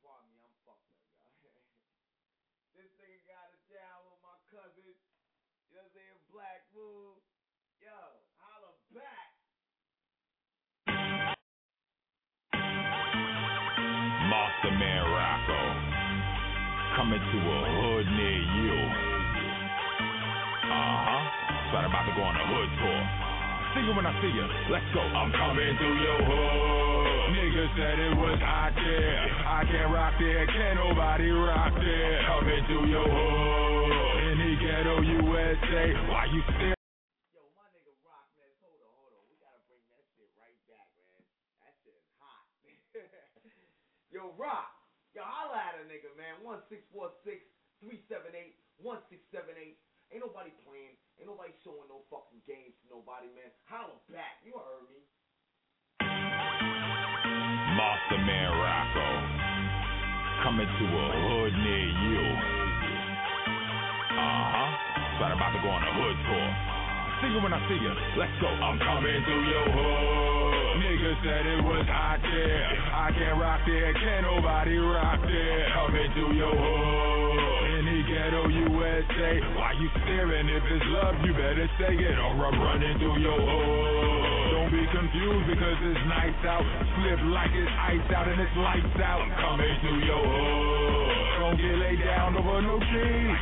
Pardon me, I'm fucked up, y'all. this nigga got it down with my cousin. You know what I'm saying? Black Moon. Yo, holla back. Master Man Rocco. Coming to a hood near you. Uh huh. So I'm about to go on a hood tour. See you when I see you. Let's go. I'm coming through your hood. Niggas said it was hot there. I can't rock there. Can't nobody rock there. Coming through your hood. The ghetto USA. Why you still? Yo, my nigga Rockness, hold on, hold on. We gotta bring that shit right back, man. That shit is hot. Yo, Rock. Yo, holla at a nigga, man. 1646 378 1678. Ain't nobody playing. Ain't nobody showing no fucking games to nobody, man. Holla back. You heard me. Master Man Rocco. Coming to a hood near you. Uh huh. So I'm about to go on a hood tour. See you when I see you. Let's go. I'm coming to your hood. Niggas said it was hot there. I can't rock there. Can't nobody rock there. Coming to your hood. Ghetto USA. Why you staring? If it's love, you better say it. Or I'm running through your hood. Don't be confused because it's nights out. Slip like it's ice out and it's lights out. I'm coming to your hood. Don't get laid down over no cheese.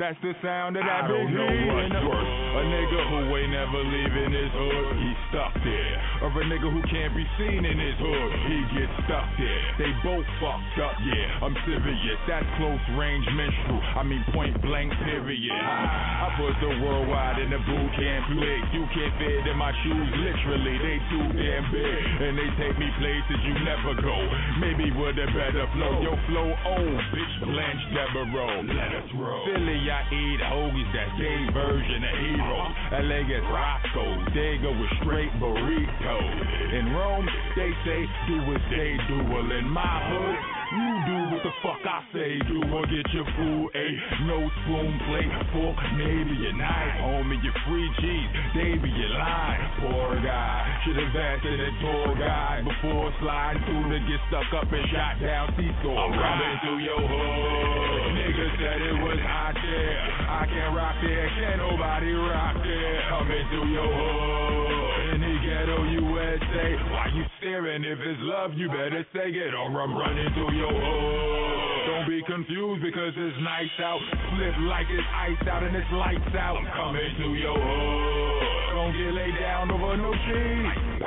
That's the sound of that I big don't know heat what's in the- worse. A nigga who ain't never leaving his hood, he's stuck there. Or a nigga who can't be seen in his hood, he gets stuck there. They both fucked up, yeah. I'm serious. That's close range menstrual. I mean point blank period. I, I put the worldwide in the boot camp place. You can't fit in my shoes, literally. They too damn big. And they take me places you never go. Maybe with a better flow. Yo, flow old, bitch, Blanche Devereaux. Let us roll. Philly, I eat hoagies, that's their version of heroes. Uh-huh. LA gets Roscoe, they go with straight burritos. In Rome, they say do what they do. Well, in my hood, you do what the fuck I say do. Or get your food, a no spoon plate, fork, maybe a knife. Homie, your free cheese, they be your line. Poor guy, should've asked a tour guide before sliding through to get stuck up and shot down C-store. I'm running through your hood. Niggas said it was hot there. I can't rock there, can't nobody rock there. Coming through your hood. The ghetto USA. Why you staring? If it's love, you better say it or I'm running through your hood. Don't be confused because it's nights out. Slip like it's ice out and it's lights out. I'm coming to your hood. Don't get laid down over no cheese.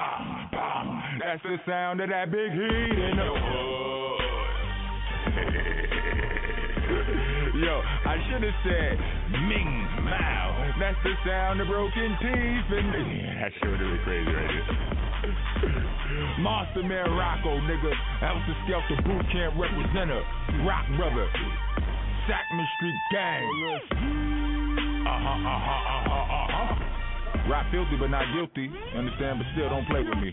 That's the sound of that big heat in the hood. Yo, I should have said Ming Mao. That's the sound of broken teeth and yeah, that shit would have crazy right there. Monster Man Rocco, nigga. Heltah Skeltah Boot Camp representative. Rock brother. Sackman Street Gang. Uh-huh, uh-huh, uh-huh, uh-huh. Rock filthy but not guilty. Understand? But still don't play with me.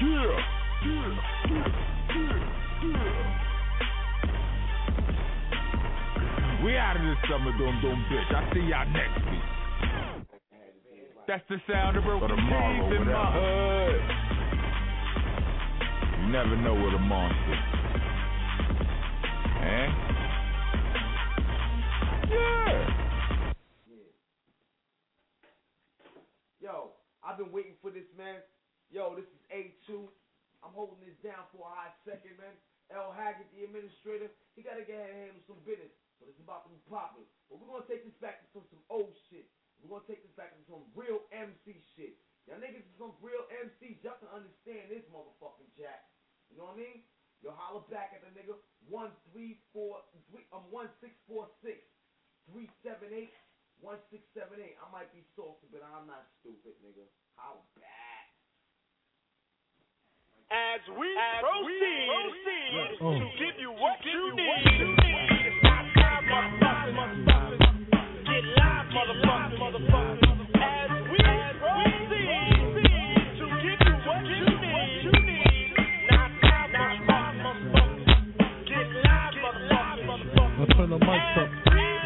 Yeah. Yeah. Yeah. We out of this summer, dum dum bitch. I see y'all next week. That's the sound of broken tomorrow, teeth in my whatever. hood. You never know what a monster. Eh? Yeah. Yo, I've been waiting for this, man. Yo, this is A2. I'm holding this down for a hot second, man. L. Haggood, the administrator, he got to get ahead and handle some business. But it's about to be popping. But we're going to take this back to some, some old shit. We're going to take this back to some real MC shit. Y'all niggas is some real MCs. Y'all can understand this motherfucking jack. You know what I mean? Yo, holler back at the nigga. 134, three, um, 1646 378 1678. I might be salty, but I'm not stupid, nigga. Holler back. As we As we proceed, proceed to to give you what give you need. Get live. Get motherfuckers. Let's turn the mic up.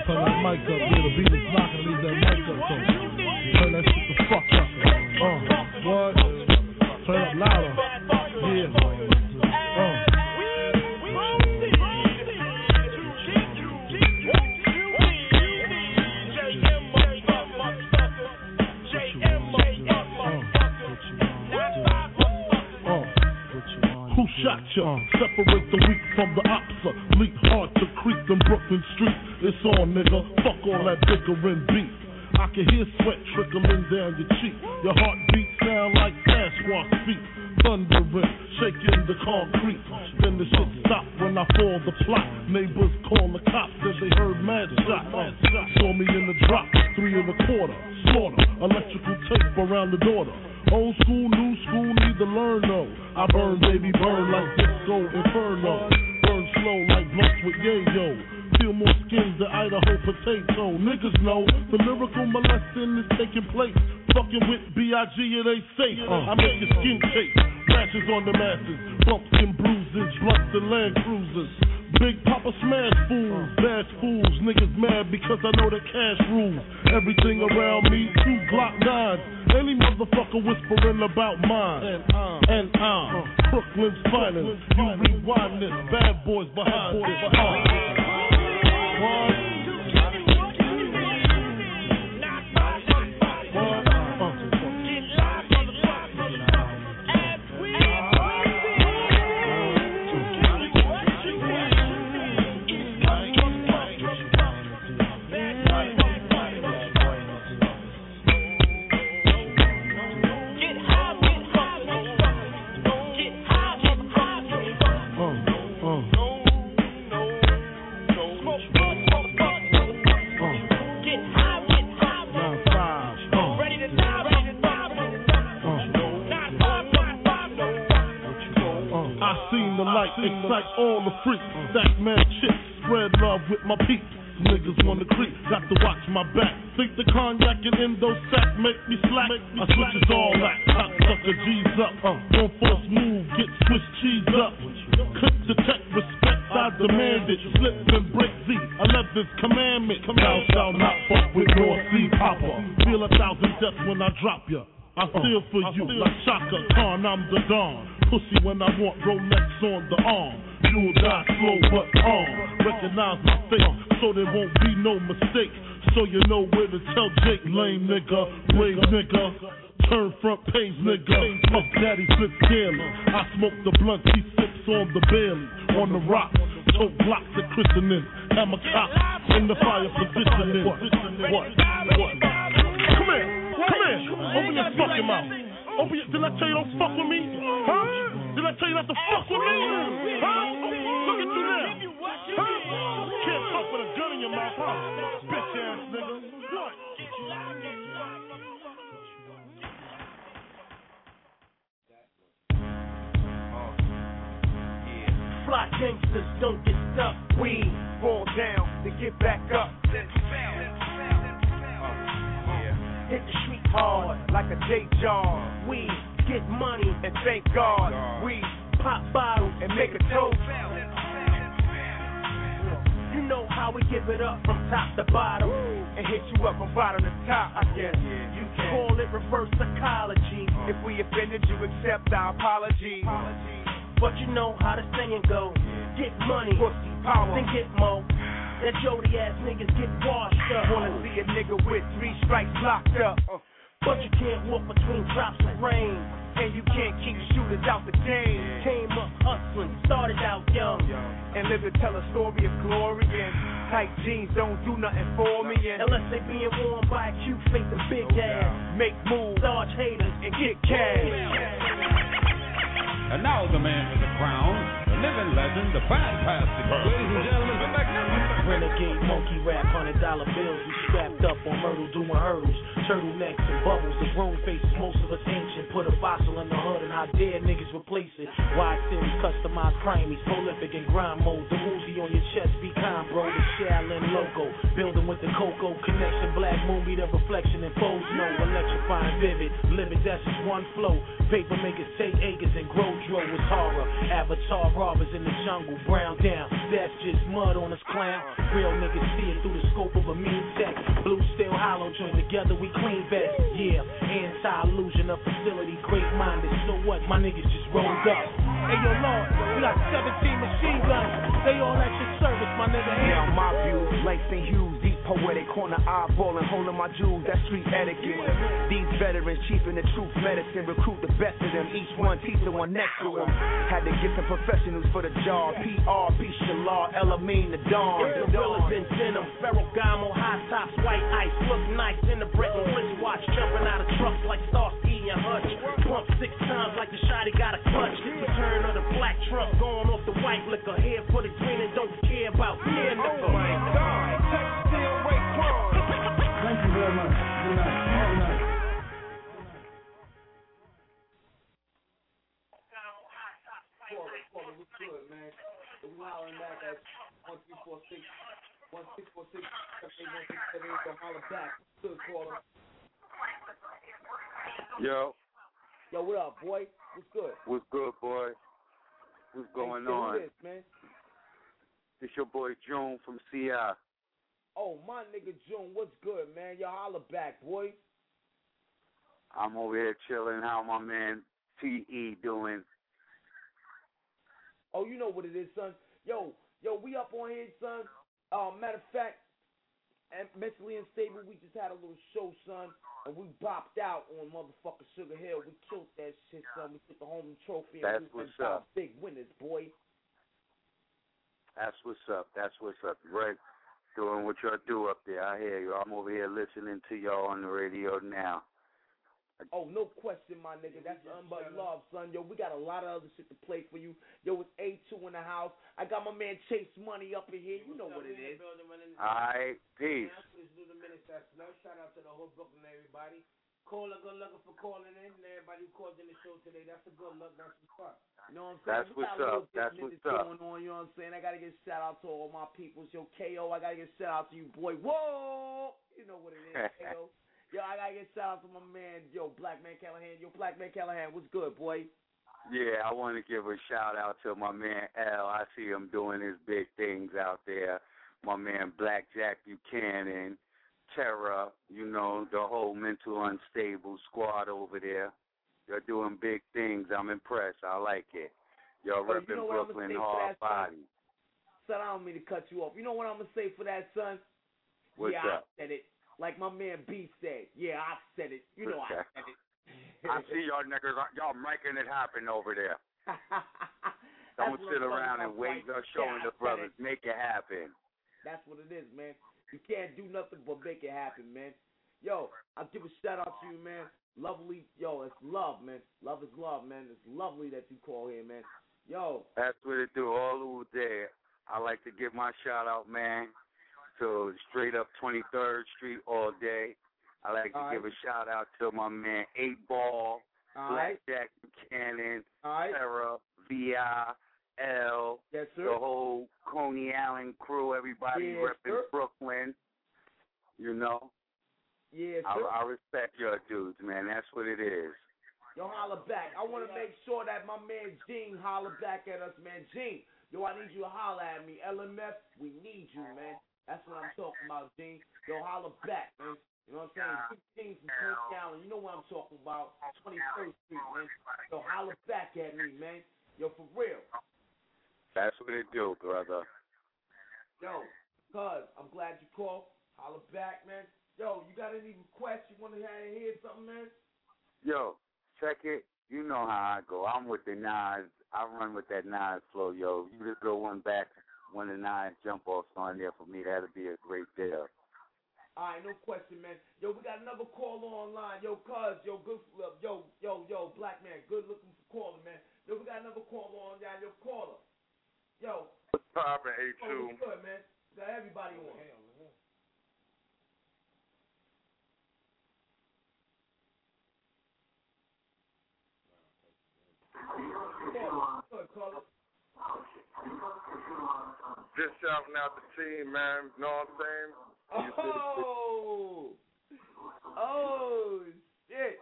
Turn that mic up. Yeah, the beat is. Leave that mic up. Turn that shit the fuck up. Uh, what? Turn up louder. Yeah. Shot ya? Separate the weak from the opsa. Leap hard to creep them Brooklyn streets. It's on, nigga. Fuck all that bickering beat. I can hear sweat trickling down your cheek. Your heartbeat sound like Sasquatch feet. Thundering, shaking the concrete. Then the shit stopped when I fall the plot. Neighbors call the cops cause they heard mad shots. Uh, saw me in the drop, three and a quarter. Slaughter, electrical tape around the daughter. Old school, new school, need to learn though. I burn, baby, burn like disco inferno. Burn slow like blunts with yayo. peel more skins than Idaho potato. Niggas know the lyrical molesting is taking place. Fucking with B.I.G. it ain't safe. I make your skin shake. Rashes on the masses, bumps and bruises, blunts and land cruisers. Big Papa smash fools, bash fools, niggas mad because I know that cash rules. Everything around me, two Glock nines. Any motherfucker whispering about mine. And I'm and I'm. Brooklyn's finest. You rewind this, bad boys behind this. Uh. One. Seen the light excite all the freaks. Stack man chips, spread love with my peeps. Niggas wanna creep, got to watch my back. Think the cognac and endo sack make me slack. I switches all that, hot sucker G's up. Uh, one force move, get Swiss cheese up. Click detect respect, I demand it. Slip and break Z, 11th commandment. Thou shalt not fuck with North Sea Papa. Feel a thousand deaths when I drop ya. I feel for you like Chaka Khan, I'm the Don. Pussy when I want Rolex on the arm. You'll die slow but on. Recognize my face so there won't be no mistake. So you know where to tell Jake, lame nigga, brave nigga. Turn front page nigga. Puff Daddy flips daily. I smoke the blunt, he sips on the Bailey. On the rock, tote blocks at christening. Hammer cock in the fire positioning. What? What? What? Come here. Come here. Open your fucking mouth. Oh, Open your, did I tell you don't fuck with me? Huh? Did I tell you not to fuck with me? Huh? Oh, look at you now. Huh? Can't fuck with a gun in your mouth, huh? Bitch ass nigga. What? Fly gangsters don't get stuck. We fall down to get back up. Hit the street hard like a J jar. We get money and thank God. We pop bottles and make a toast. You know how we give it up from top to bottom and hit you up from bottom to top. I guess you can call it reverse psychology. If we offended you, accept our apology. But you know how the saying go. Get money, pussy power, then get more. That Jody ass niggas get washed up. Wanna see a nigga with three strikes locked up. But you can't walk between drops of rain. And you can't keep shooters out the game. Came up hustling, started out young. And live to tell a story of glory. And tight jeans don't do nothing for me. And unless they being worn by a cute face and big oh, ass. Make moves, dodge haters, and get cash. And now the man with the crown, the living legend, the fantastic. Ladies and gentlemen, the magnificent. Renegade monkey rap, hundred dollar bills. We strapped up on Myrtle doing hurdles. Turtlenecks and bubbles, the grown faces, most of us ancient. Put a fossil in the hood and how dare niggas replace it. Wide series, customized crimies, prolific in grind mode. The Uzi on your chest, be kind, bro. The Shaolin logo, building with the Coco connection. Black moon be the reflection and pose. No electrifying, vivid, livid. That's just one flow. Paper makers take acres and grow dro was horror. Avatar robbers in the jungle, brown down. That's just mud on us clown. Real niggas see it through the scope of a mean tech. Blue steel hollow joined together, we clean vest. Yeah, anti-illusion of facility, great minded. So what? My niggas just rolled up. Hey yo, Lord, we got 17 machine guns. They all at your service, my nigga. Now my view, Langston Hughes, poetic, corner eyeballing, holding my jewels, that's street etiquette. These veterans, chief in the truth medicine, recruit the best of them, each one teach the one next to them. Had to get some professionals for the job, PR, B. Shalar, Elamine, the Dawn. The gorillas in denim, Ferragamo, high tops, white ice, look nice in the Bretton wristwatch, jumping out of trucks like Starsky and Hutch. Pump six times like the shotty got a clutch. Return of the black truck, going off the white liquor. Here for the green and don't care about yeah, nigga. Oh my God. Thank you. Good night. Good night. Good, man? We hollering back at one three four six one six four six seven eight one six seven eight. Yo, holla back. Good caller. Yo, Yo, what up, boy? What's good? what's good, boy? What's going Hey, on? this, man? It's your boy June from CI. Oh, my nigga June, what's good, man? Yo, holla back, boy. I'm over here chilling. How my man TE doing? Oh, you know what it is, son. Yo, yo, we up on here, son. Uh, matter of fact, and mentally unstable, we just had a little show, son, and we bopped out on motherfucking Sugar Hill. We killed that shit, son. We took the home trophy. That's and we what's up. Big winners, boy. That's what's up. That's what's up. Right, doing what y'all do up there. I hear you. I'm over here listening to y'all on the radio now. Oh, no question, my nigga. That's nothing but love, son. Yo, we got a lot of other shit to play for you. Yo, it's A2 in the house. I got my man Chase Money up in here. You know what it is. Alright, peace. Let's do the minute that's no shout out to the whole Brooklyn everybody. Caller, good luck for calling in. And everybody who called in the show today, that's a good luck. That's what's up. You know what I'm saying? That's We what's got a little up. That's what's up. going on, you know what I'm saying? I gotta get shout out to all my peoples. Yo, KO, I gotta get shout out to you, boy. Whoa! You know what it is, KO. Yo, I gotta get shout out to my man, yo, Black Man Callahan. Yo, Black Man Callahan, what's good, boy? Yeah, I want to give a shout out to my man L. I see him doing his big things out there. My man Black Jack Buchanan, Terra, you know, the whole mental unstable squad over there. They're doing big things. I'm impressed. I like it. Y'all Oh, you know Brooklyn hard that, son? body. Son, I don't mean to cut you off. You know what I'm gonna say for that, son? What's yeah, up? I said it. Like my man B said. Yeah, I said it. You know I said it. I see y'all niggas, y'all making it happen over there. Don't sit around and wait. right? They're showing Yeah, the brothers. Make it happen. That's what it is, man. You can't do nothing but make it happen, man. Yo, I'll give a shout out to you, man. Lovely, yo, it's love, man. Love is love, man. It's lovely that you call here, man. Yo, That's what it do all over there. I like to give my shout out, man, to straight up 23rd Street all day. I like to All give right. a shout out to my man Eight Ball, all Black right, Jack Buchanan, right. Sarah, Vi, L, Yes, the whole Coney Island crew, everybody Yes, repping sir. Brooklyn. You know, Yes, I, sir. I respect your dudes, man. That's what it is. Yo, holler back. I want to make sure that my man Gene holler back at us, man. Gene, yo, I need you to holler at me. LMF, we need you, man. That's what I'm talking about, Gene. Yo, holler back, man. You know what I'm saying? 16 from Coney Island. You know what I'm talking about. 21st Street, man. Yo, holler back at me, man. Yo, for real. That's what it do, brother. Yo, cuz, I'm glad you called. Holler back, man. Yo, you got any requests? You want to hear something, man? Yo, check it. You know how I go. I'm with the Nas. I run with that Nas flow, yo. You just go one back when the Nas jump offs on there for me. That'll be a great deal. All right, no question, man. Yo, we got another caller online. Yo, cuz, yo, good, yo, yo, yo, black man, good looking for caller, man. Yo, we got another caller on, y'all. Yo, caller. Yo, What's poppin', oh, A2? what's good, man? Got everybody on. Just shouting out the team, man. Know what I'm saying? Oh, oh, shit.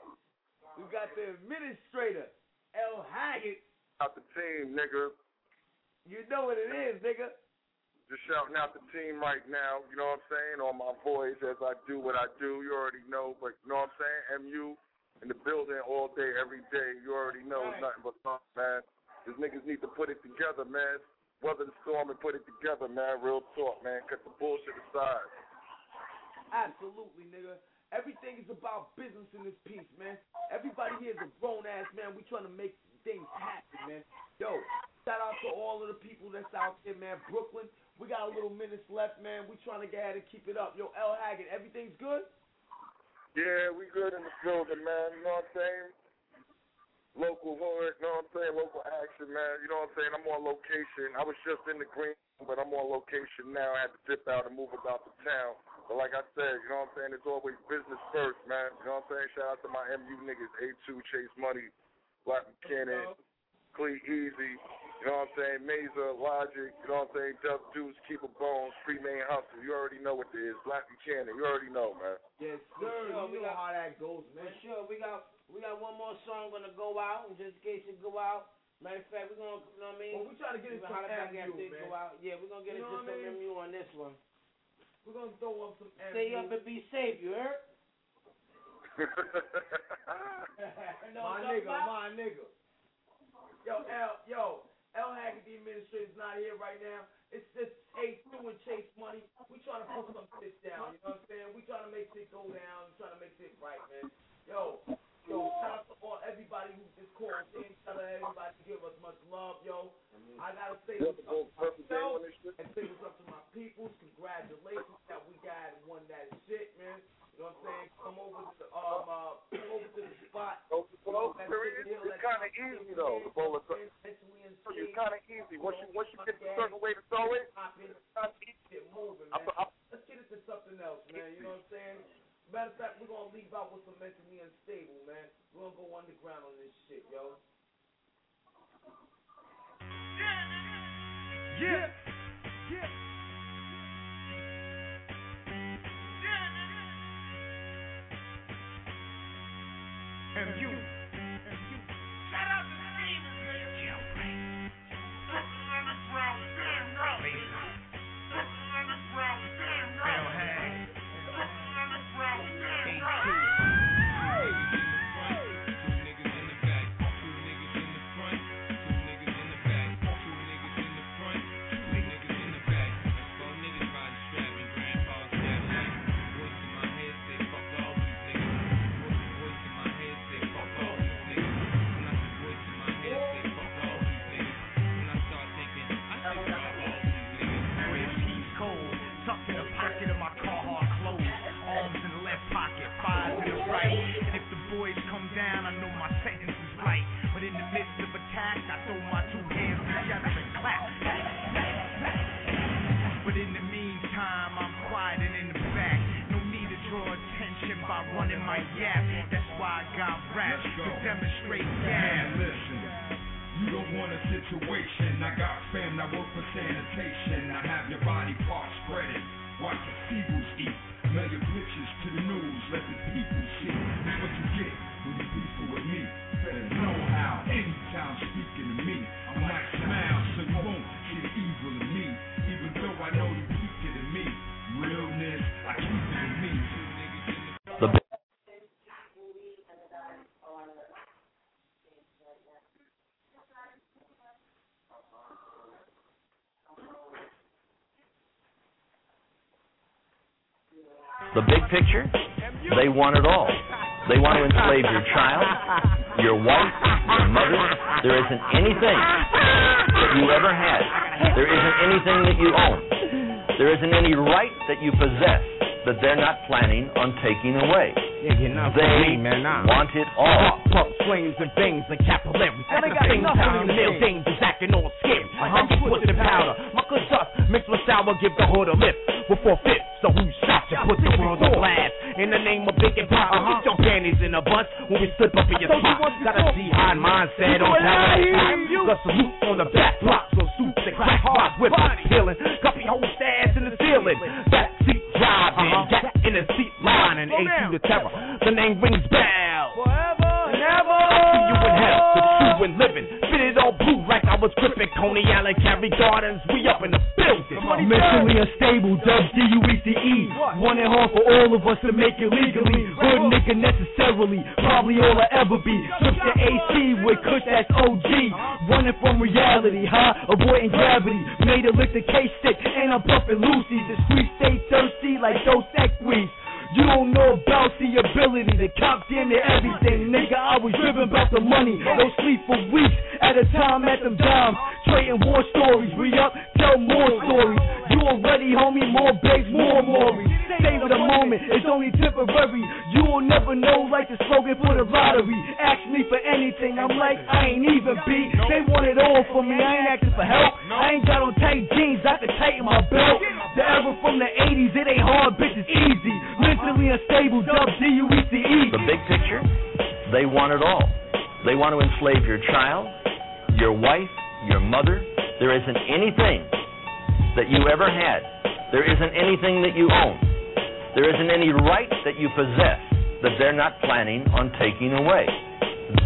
We got the administrator, L. Haggood. Out the team, nigga. You know what it is, nigga. Just shouting out the team right now. You know what I'm saying? On my voice as I do what I do. You already know, but you know what I'm saying? MU in the building all day, every day. You already know it's nothing but fun, man. These niggas need to put it together, man. Weather the storm and put it together, man. Real talk, man. Cut the bullshit aside. Absolutely, nigga. Everything is about business in this piece, man. Everybody here is a grown ass man. We trying to make things happen, man. Yo, shout out to all of the people that's out there, man. Brooklyn, we got a little minutes left, man. We trying to get ahead and keep it up. Yo, L. Haggood, everything's good? Yeah, we good in the building, man. You know what I'm saying? Local hood, you know what I'm saying? Local action, man. You know what I'm saying? I'm on location. I was just in the green, but I'm on location now. I had to dip out and move about the town. But like I said, you know what I'm saying? It's always business first, man. You know what I'm saying? Shout out to my MU niggas, A2, Chase Money, Black Buchanan, Clee Easy. You know what I'm saying? Mazer, Logic, you know what I'm saying? Dub Deuce, Keep a Bones, Free Main Hustle. You already know what it is. Black Buchanan, you already know, man. Yes, sir. sure, you we know got- how that goes, man. For sure, we got we got one more song gonna go out, and just in case it go out. Matter of fact, we're gonna, you know what I mean? Well, we trying to get We into gonna holler back MU, after it man. go out. Yeah, we're gonna get You know into what I some mean? MU on this one. We're gonna throw up some Stay MU. up and be safe, you heard? know my what nigga, talking my nigga. Yo, L, yo, L Haggerty administrator's not here right now. It's just Chase doing Chase money. We trying to put some shit down. You know what I'm saying? We trying to make shit go down. We trying to make shit right, man. Yo, yo, shout out to all everybody who just called in. Shout out to everybody who give us much love, yo. I gotta say what's up to myself and say what's up to my people. Congratulations that we got one that shit, man. You know what I'm saying? Come over to the um uh come over to the spot. So, so, That it's shit hill, it's that kind of shit easy though. It. mentally and It's kind of easy. Once you once you get a certain way to throw it, The big picture, they want it all. They want to enslave your child, your wife, your mother. There isn't anything that you ever had. There isn't anything that you own. There isn't any right that you possess that they're not planning on taking away. Yeah, you're not They for me, man. Nah. want it all. Pump flames and things and capillaries. Well, At they the got same nothing time, to nail say. dangerous, acting all scary. Uh-huh. You pushing powder. My good dust mixed with sour, give the hood a lift. Before fifth, so who you? Put the world on blast. In the name of big and pop, uh-huh. get your panties in a bunch when we slip up in your spot. Got a jihad mindset on top of the top. Got salute on the back block, so suits and crack spots with peeling. Copy whole stash in the ceiling. Back seat driving, got in the seat lining. A to the terror. The name rings bell. Was gripping Coney Island, Carey Gardens. We up in the building. Mentally unstable, dub D-U-E-C-E. One and hard for all of us to make it legally. Good nigga necessarily, probably all I ever be. Trip to AC with Kush, that's OG. Running from reality, huh? Avoiding gravity. Made a lick the K-stick, and I'm puffing Lucy's. The streets stay thirsty like Dos Equis. You don't know about the ability to cop damn near everything, nigga. I was driven about the money, don't sleep for weeks at a time at them dimes. Trading war stories, re up, tell more stories. You already, homie, more babes, more Maury. Save the moment, it's only temporary. You will never know, like the slogan for the lottery. Ask me for anything, I'm like, I ain't even beat. They want it all from me, I ain't asking for help. I ain't got on tight jeans, I can tighten my belt. The era from the 80s, it ain't hard, bitch, it's easy. Mentally unstable, dub D-U-E-C-E. The big picture, they want it all. They want to enslave your child, your wife, your mother. There isn't anything that you ever had. There isn't anything that you own. There isn't any right that you possess that they're not planning on taking away.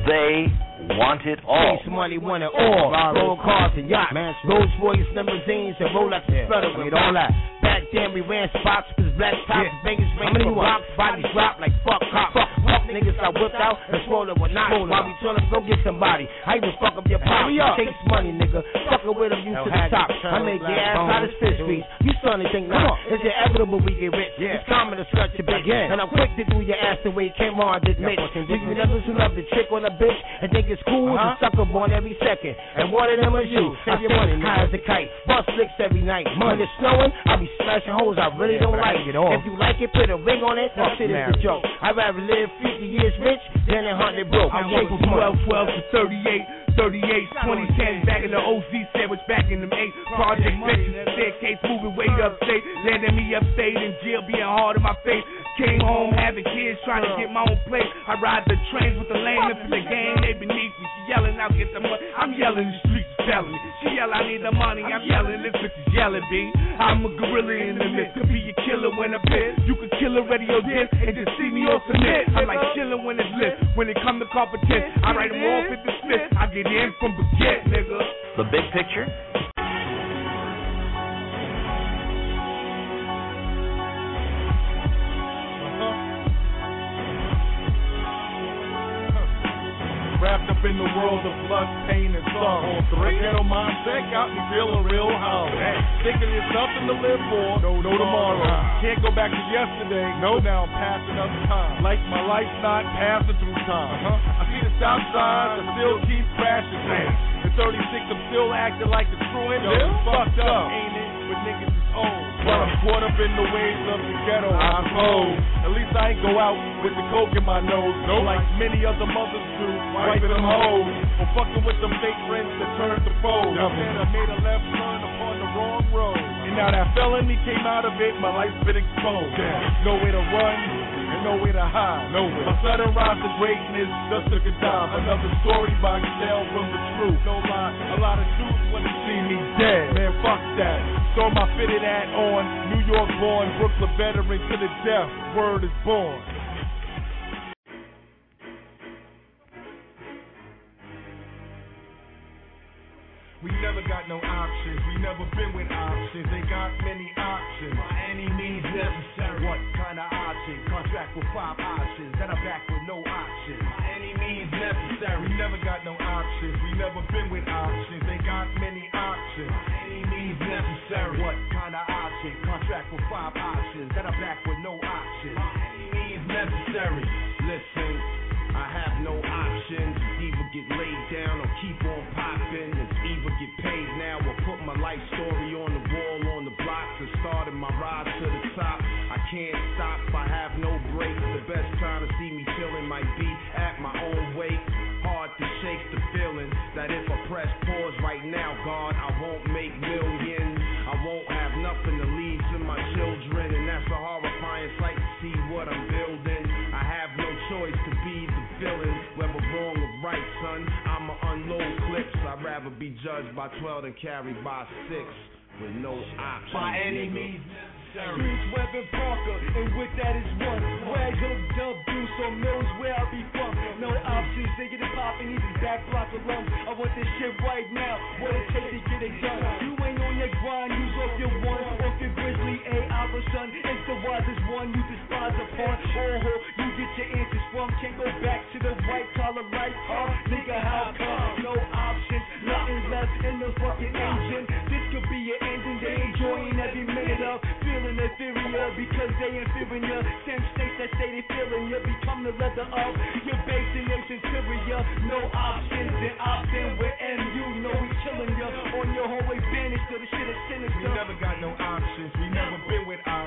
They want it all. Chase money, want it all. Roll cars and yachts, Rolls Royce limousines and Rolex yeah. Flutter with all that. Then we ran spots with black tops, yeah. bangers ring for rocks, bodies drop like fuck cops. Fuck, fuck niggas I whipped out and swole it with knots. While we trying to go get somebody, I even fuck up your pop. Chase money, nigga. Fucking with them, you to the top. I make your ass out of fish grease. You starting to think now, it's inevitable we get rich. Yeah. It's common to stretch your bitch. And I'm quick to do your ass the way it came on this bitch. You never who love the trick on a bitch and think it's cool? Uh-huh. Sucker born every second. And one of them is you. Save your money, high as a kite. Bust licks every night. When it's snowing, I'll be holes I really don't like. It all. If you like it, put a ring on it. That shit is a joke. I'd rather live 50 years rich than a hundred broke. I went from 12, 12 to 38. 38, 2010, back in the OZ sandwich, back in the 8. Project bitches, staircase moving way upstate. Landing me upstate in jail, being hard in my face. Came home having kids, trying to get my own place. I ride the trains with the lame for the gang, they beneath me. She yelling out, get the money. I'm yelling, the streets telling me. She yell, I need the money. I'm yelling, this bitch is yelling, B. I'm a gorilla in the mist. Could be a killer when I'm pissed. You could kill a radio disc and just see me off the net. I'm like chilling when it's lit. When it come to competition, I write them off at the spit. I get from nigga. The big picture Wrapped up in the world of blood, pain, and sorrow. Three ghetto mindset got me feeling real hollow. Thinking there's nothing to live for, no, no tomorrow. Can't go back to yesterday, no, now I'm passing up time. Like my life's not passing through time. Uh-huh. I see the stop signs, I still keep crashing. At 36, I'm still acting like the truant. Yo, fucked up, ain't it? But niggas old. Well, I'm caught up in the waves of the ghetto, I suppose. At least I ain't go out with the coke in my nose. No, like many other mothers do, wiping them hoes. Or fucking with them fake friends that turned to foes. I made a left turn upon the wrong road. And now that felony came out of it, my life's been exposed. Nowhere to run, and nowhere to hide. Nowhere. My sudden rise to greatness just took a dive. Another story by Excel from the truth. No lie, a lot of dudes wanna see me dead. Man, fuck that. Throw my fitted hat on. New York born, Brooklyn veteran to the death. Word is born. We never got no options. We never been with options. They got many options. By any means necessary. What kind of option? Contract with five options. Then I'm back with no options. By any means necessary. We never got no options. We never been with options. They got many options. Necessary. What kind of option? Contract with five options. Then I'm back with no options. Means necessary. Listen, I have no options. Either get laid down or keep on popping. It's either get paid now or put my life story on the wall on the blocks and started my rise to the top. I can't stop. I have no be judged by 12 than carried by six with no options. By any means Streets, Webb Parker, and with that is one. Rag hooked up, do some knows where I be from. No options, they get it poppin', even back block alone. I want this shit right now, what it take to get it done. You ain't on your grind, use off your one, off your grizzly, A, our son. It's the wisest one, you despise upon. Oh, you get your answers from, can't go back to the white collar life, huh? Nigga, how come? No options, nothing left in the fucking engine. This could be your ending, they enjoying every minute of feeling inferior because they inferior. Same states that say they feeling you become the leather of your base and its interior. No options and opting with MU. No, we killing you on your hallway banister. The shit is sinister. We never got no options. We never been with options.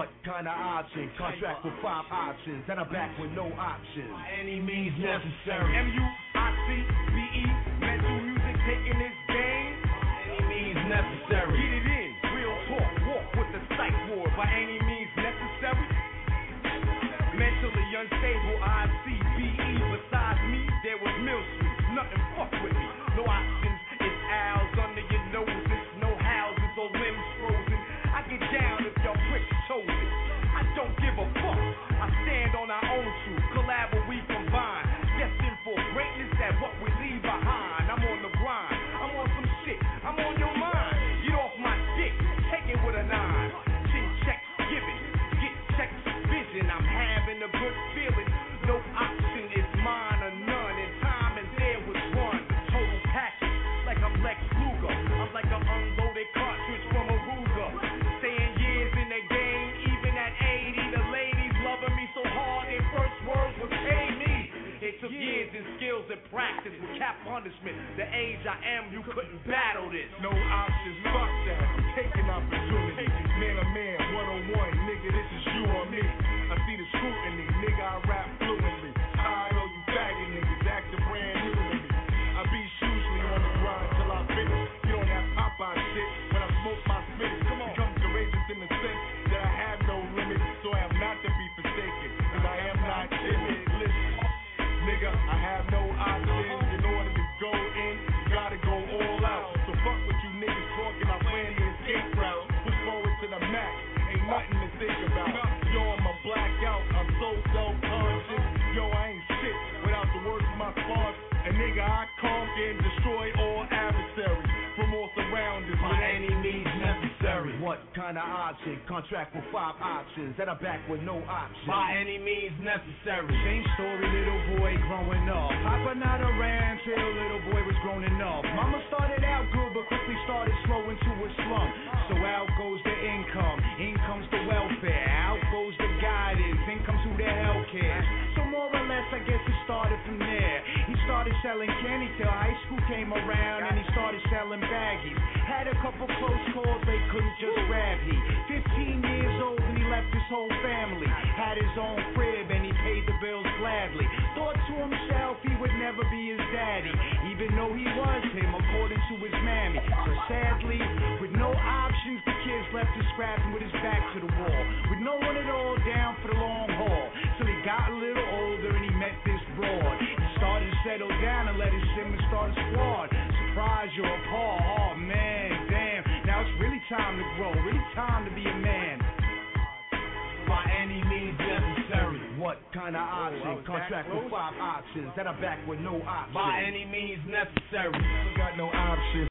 What kind of option? Contract with five options. Then I'm back with no options. By any means necessary. M-U-I-C-B-E. Mental music taking this game. By any means necessary. Get it in. Real talk. Walk with the psych ward. By any means necessary. Mentally unstable. I-C-B-E. of years and skills and practice with cap punishment. The age I am, you couldn't battle this. No options, fuck that. Taking opportunities. Man to man, 101, nigga, this is you or me. I see the scrutiny, nigga, I rap And nigga, I conquer and destroy all adversaries from all surroundings. By any means necessary. What kind of option? Contract with five options that are back with no option. By any means necessary. Same story, little boy growing up. Papa not around till little boy was grown enough. Mama started out good, but quickly started slow into a slump. So out goes the income, in comes the welfare, out goes the guidance, in comes who the hell cares. So more or less, I guess started selling candy till high school came around, and he started selling baggies. Had a couple close calls, they couldn't just grab he. 15 years old and he left his whole family. Had his own crib and he paid the bills gladly. Thought to himself he would never be his daddy, even though he was him according to his mammy. So sadly, with no options, the kids left him scrapping with his back to the wall. With no one at all down for the long haul. Till he got a little You're appalled. Oh man, damn. Now it's really time to grow, really time to be a man. By any means necessary. What kind of oh, option? Contract with five options that are back with no option. By any means necessary. Got no options.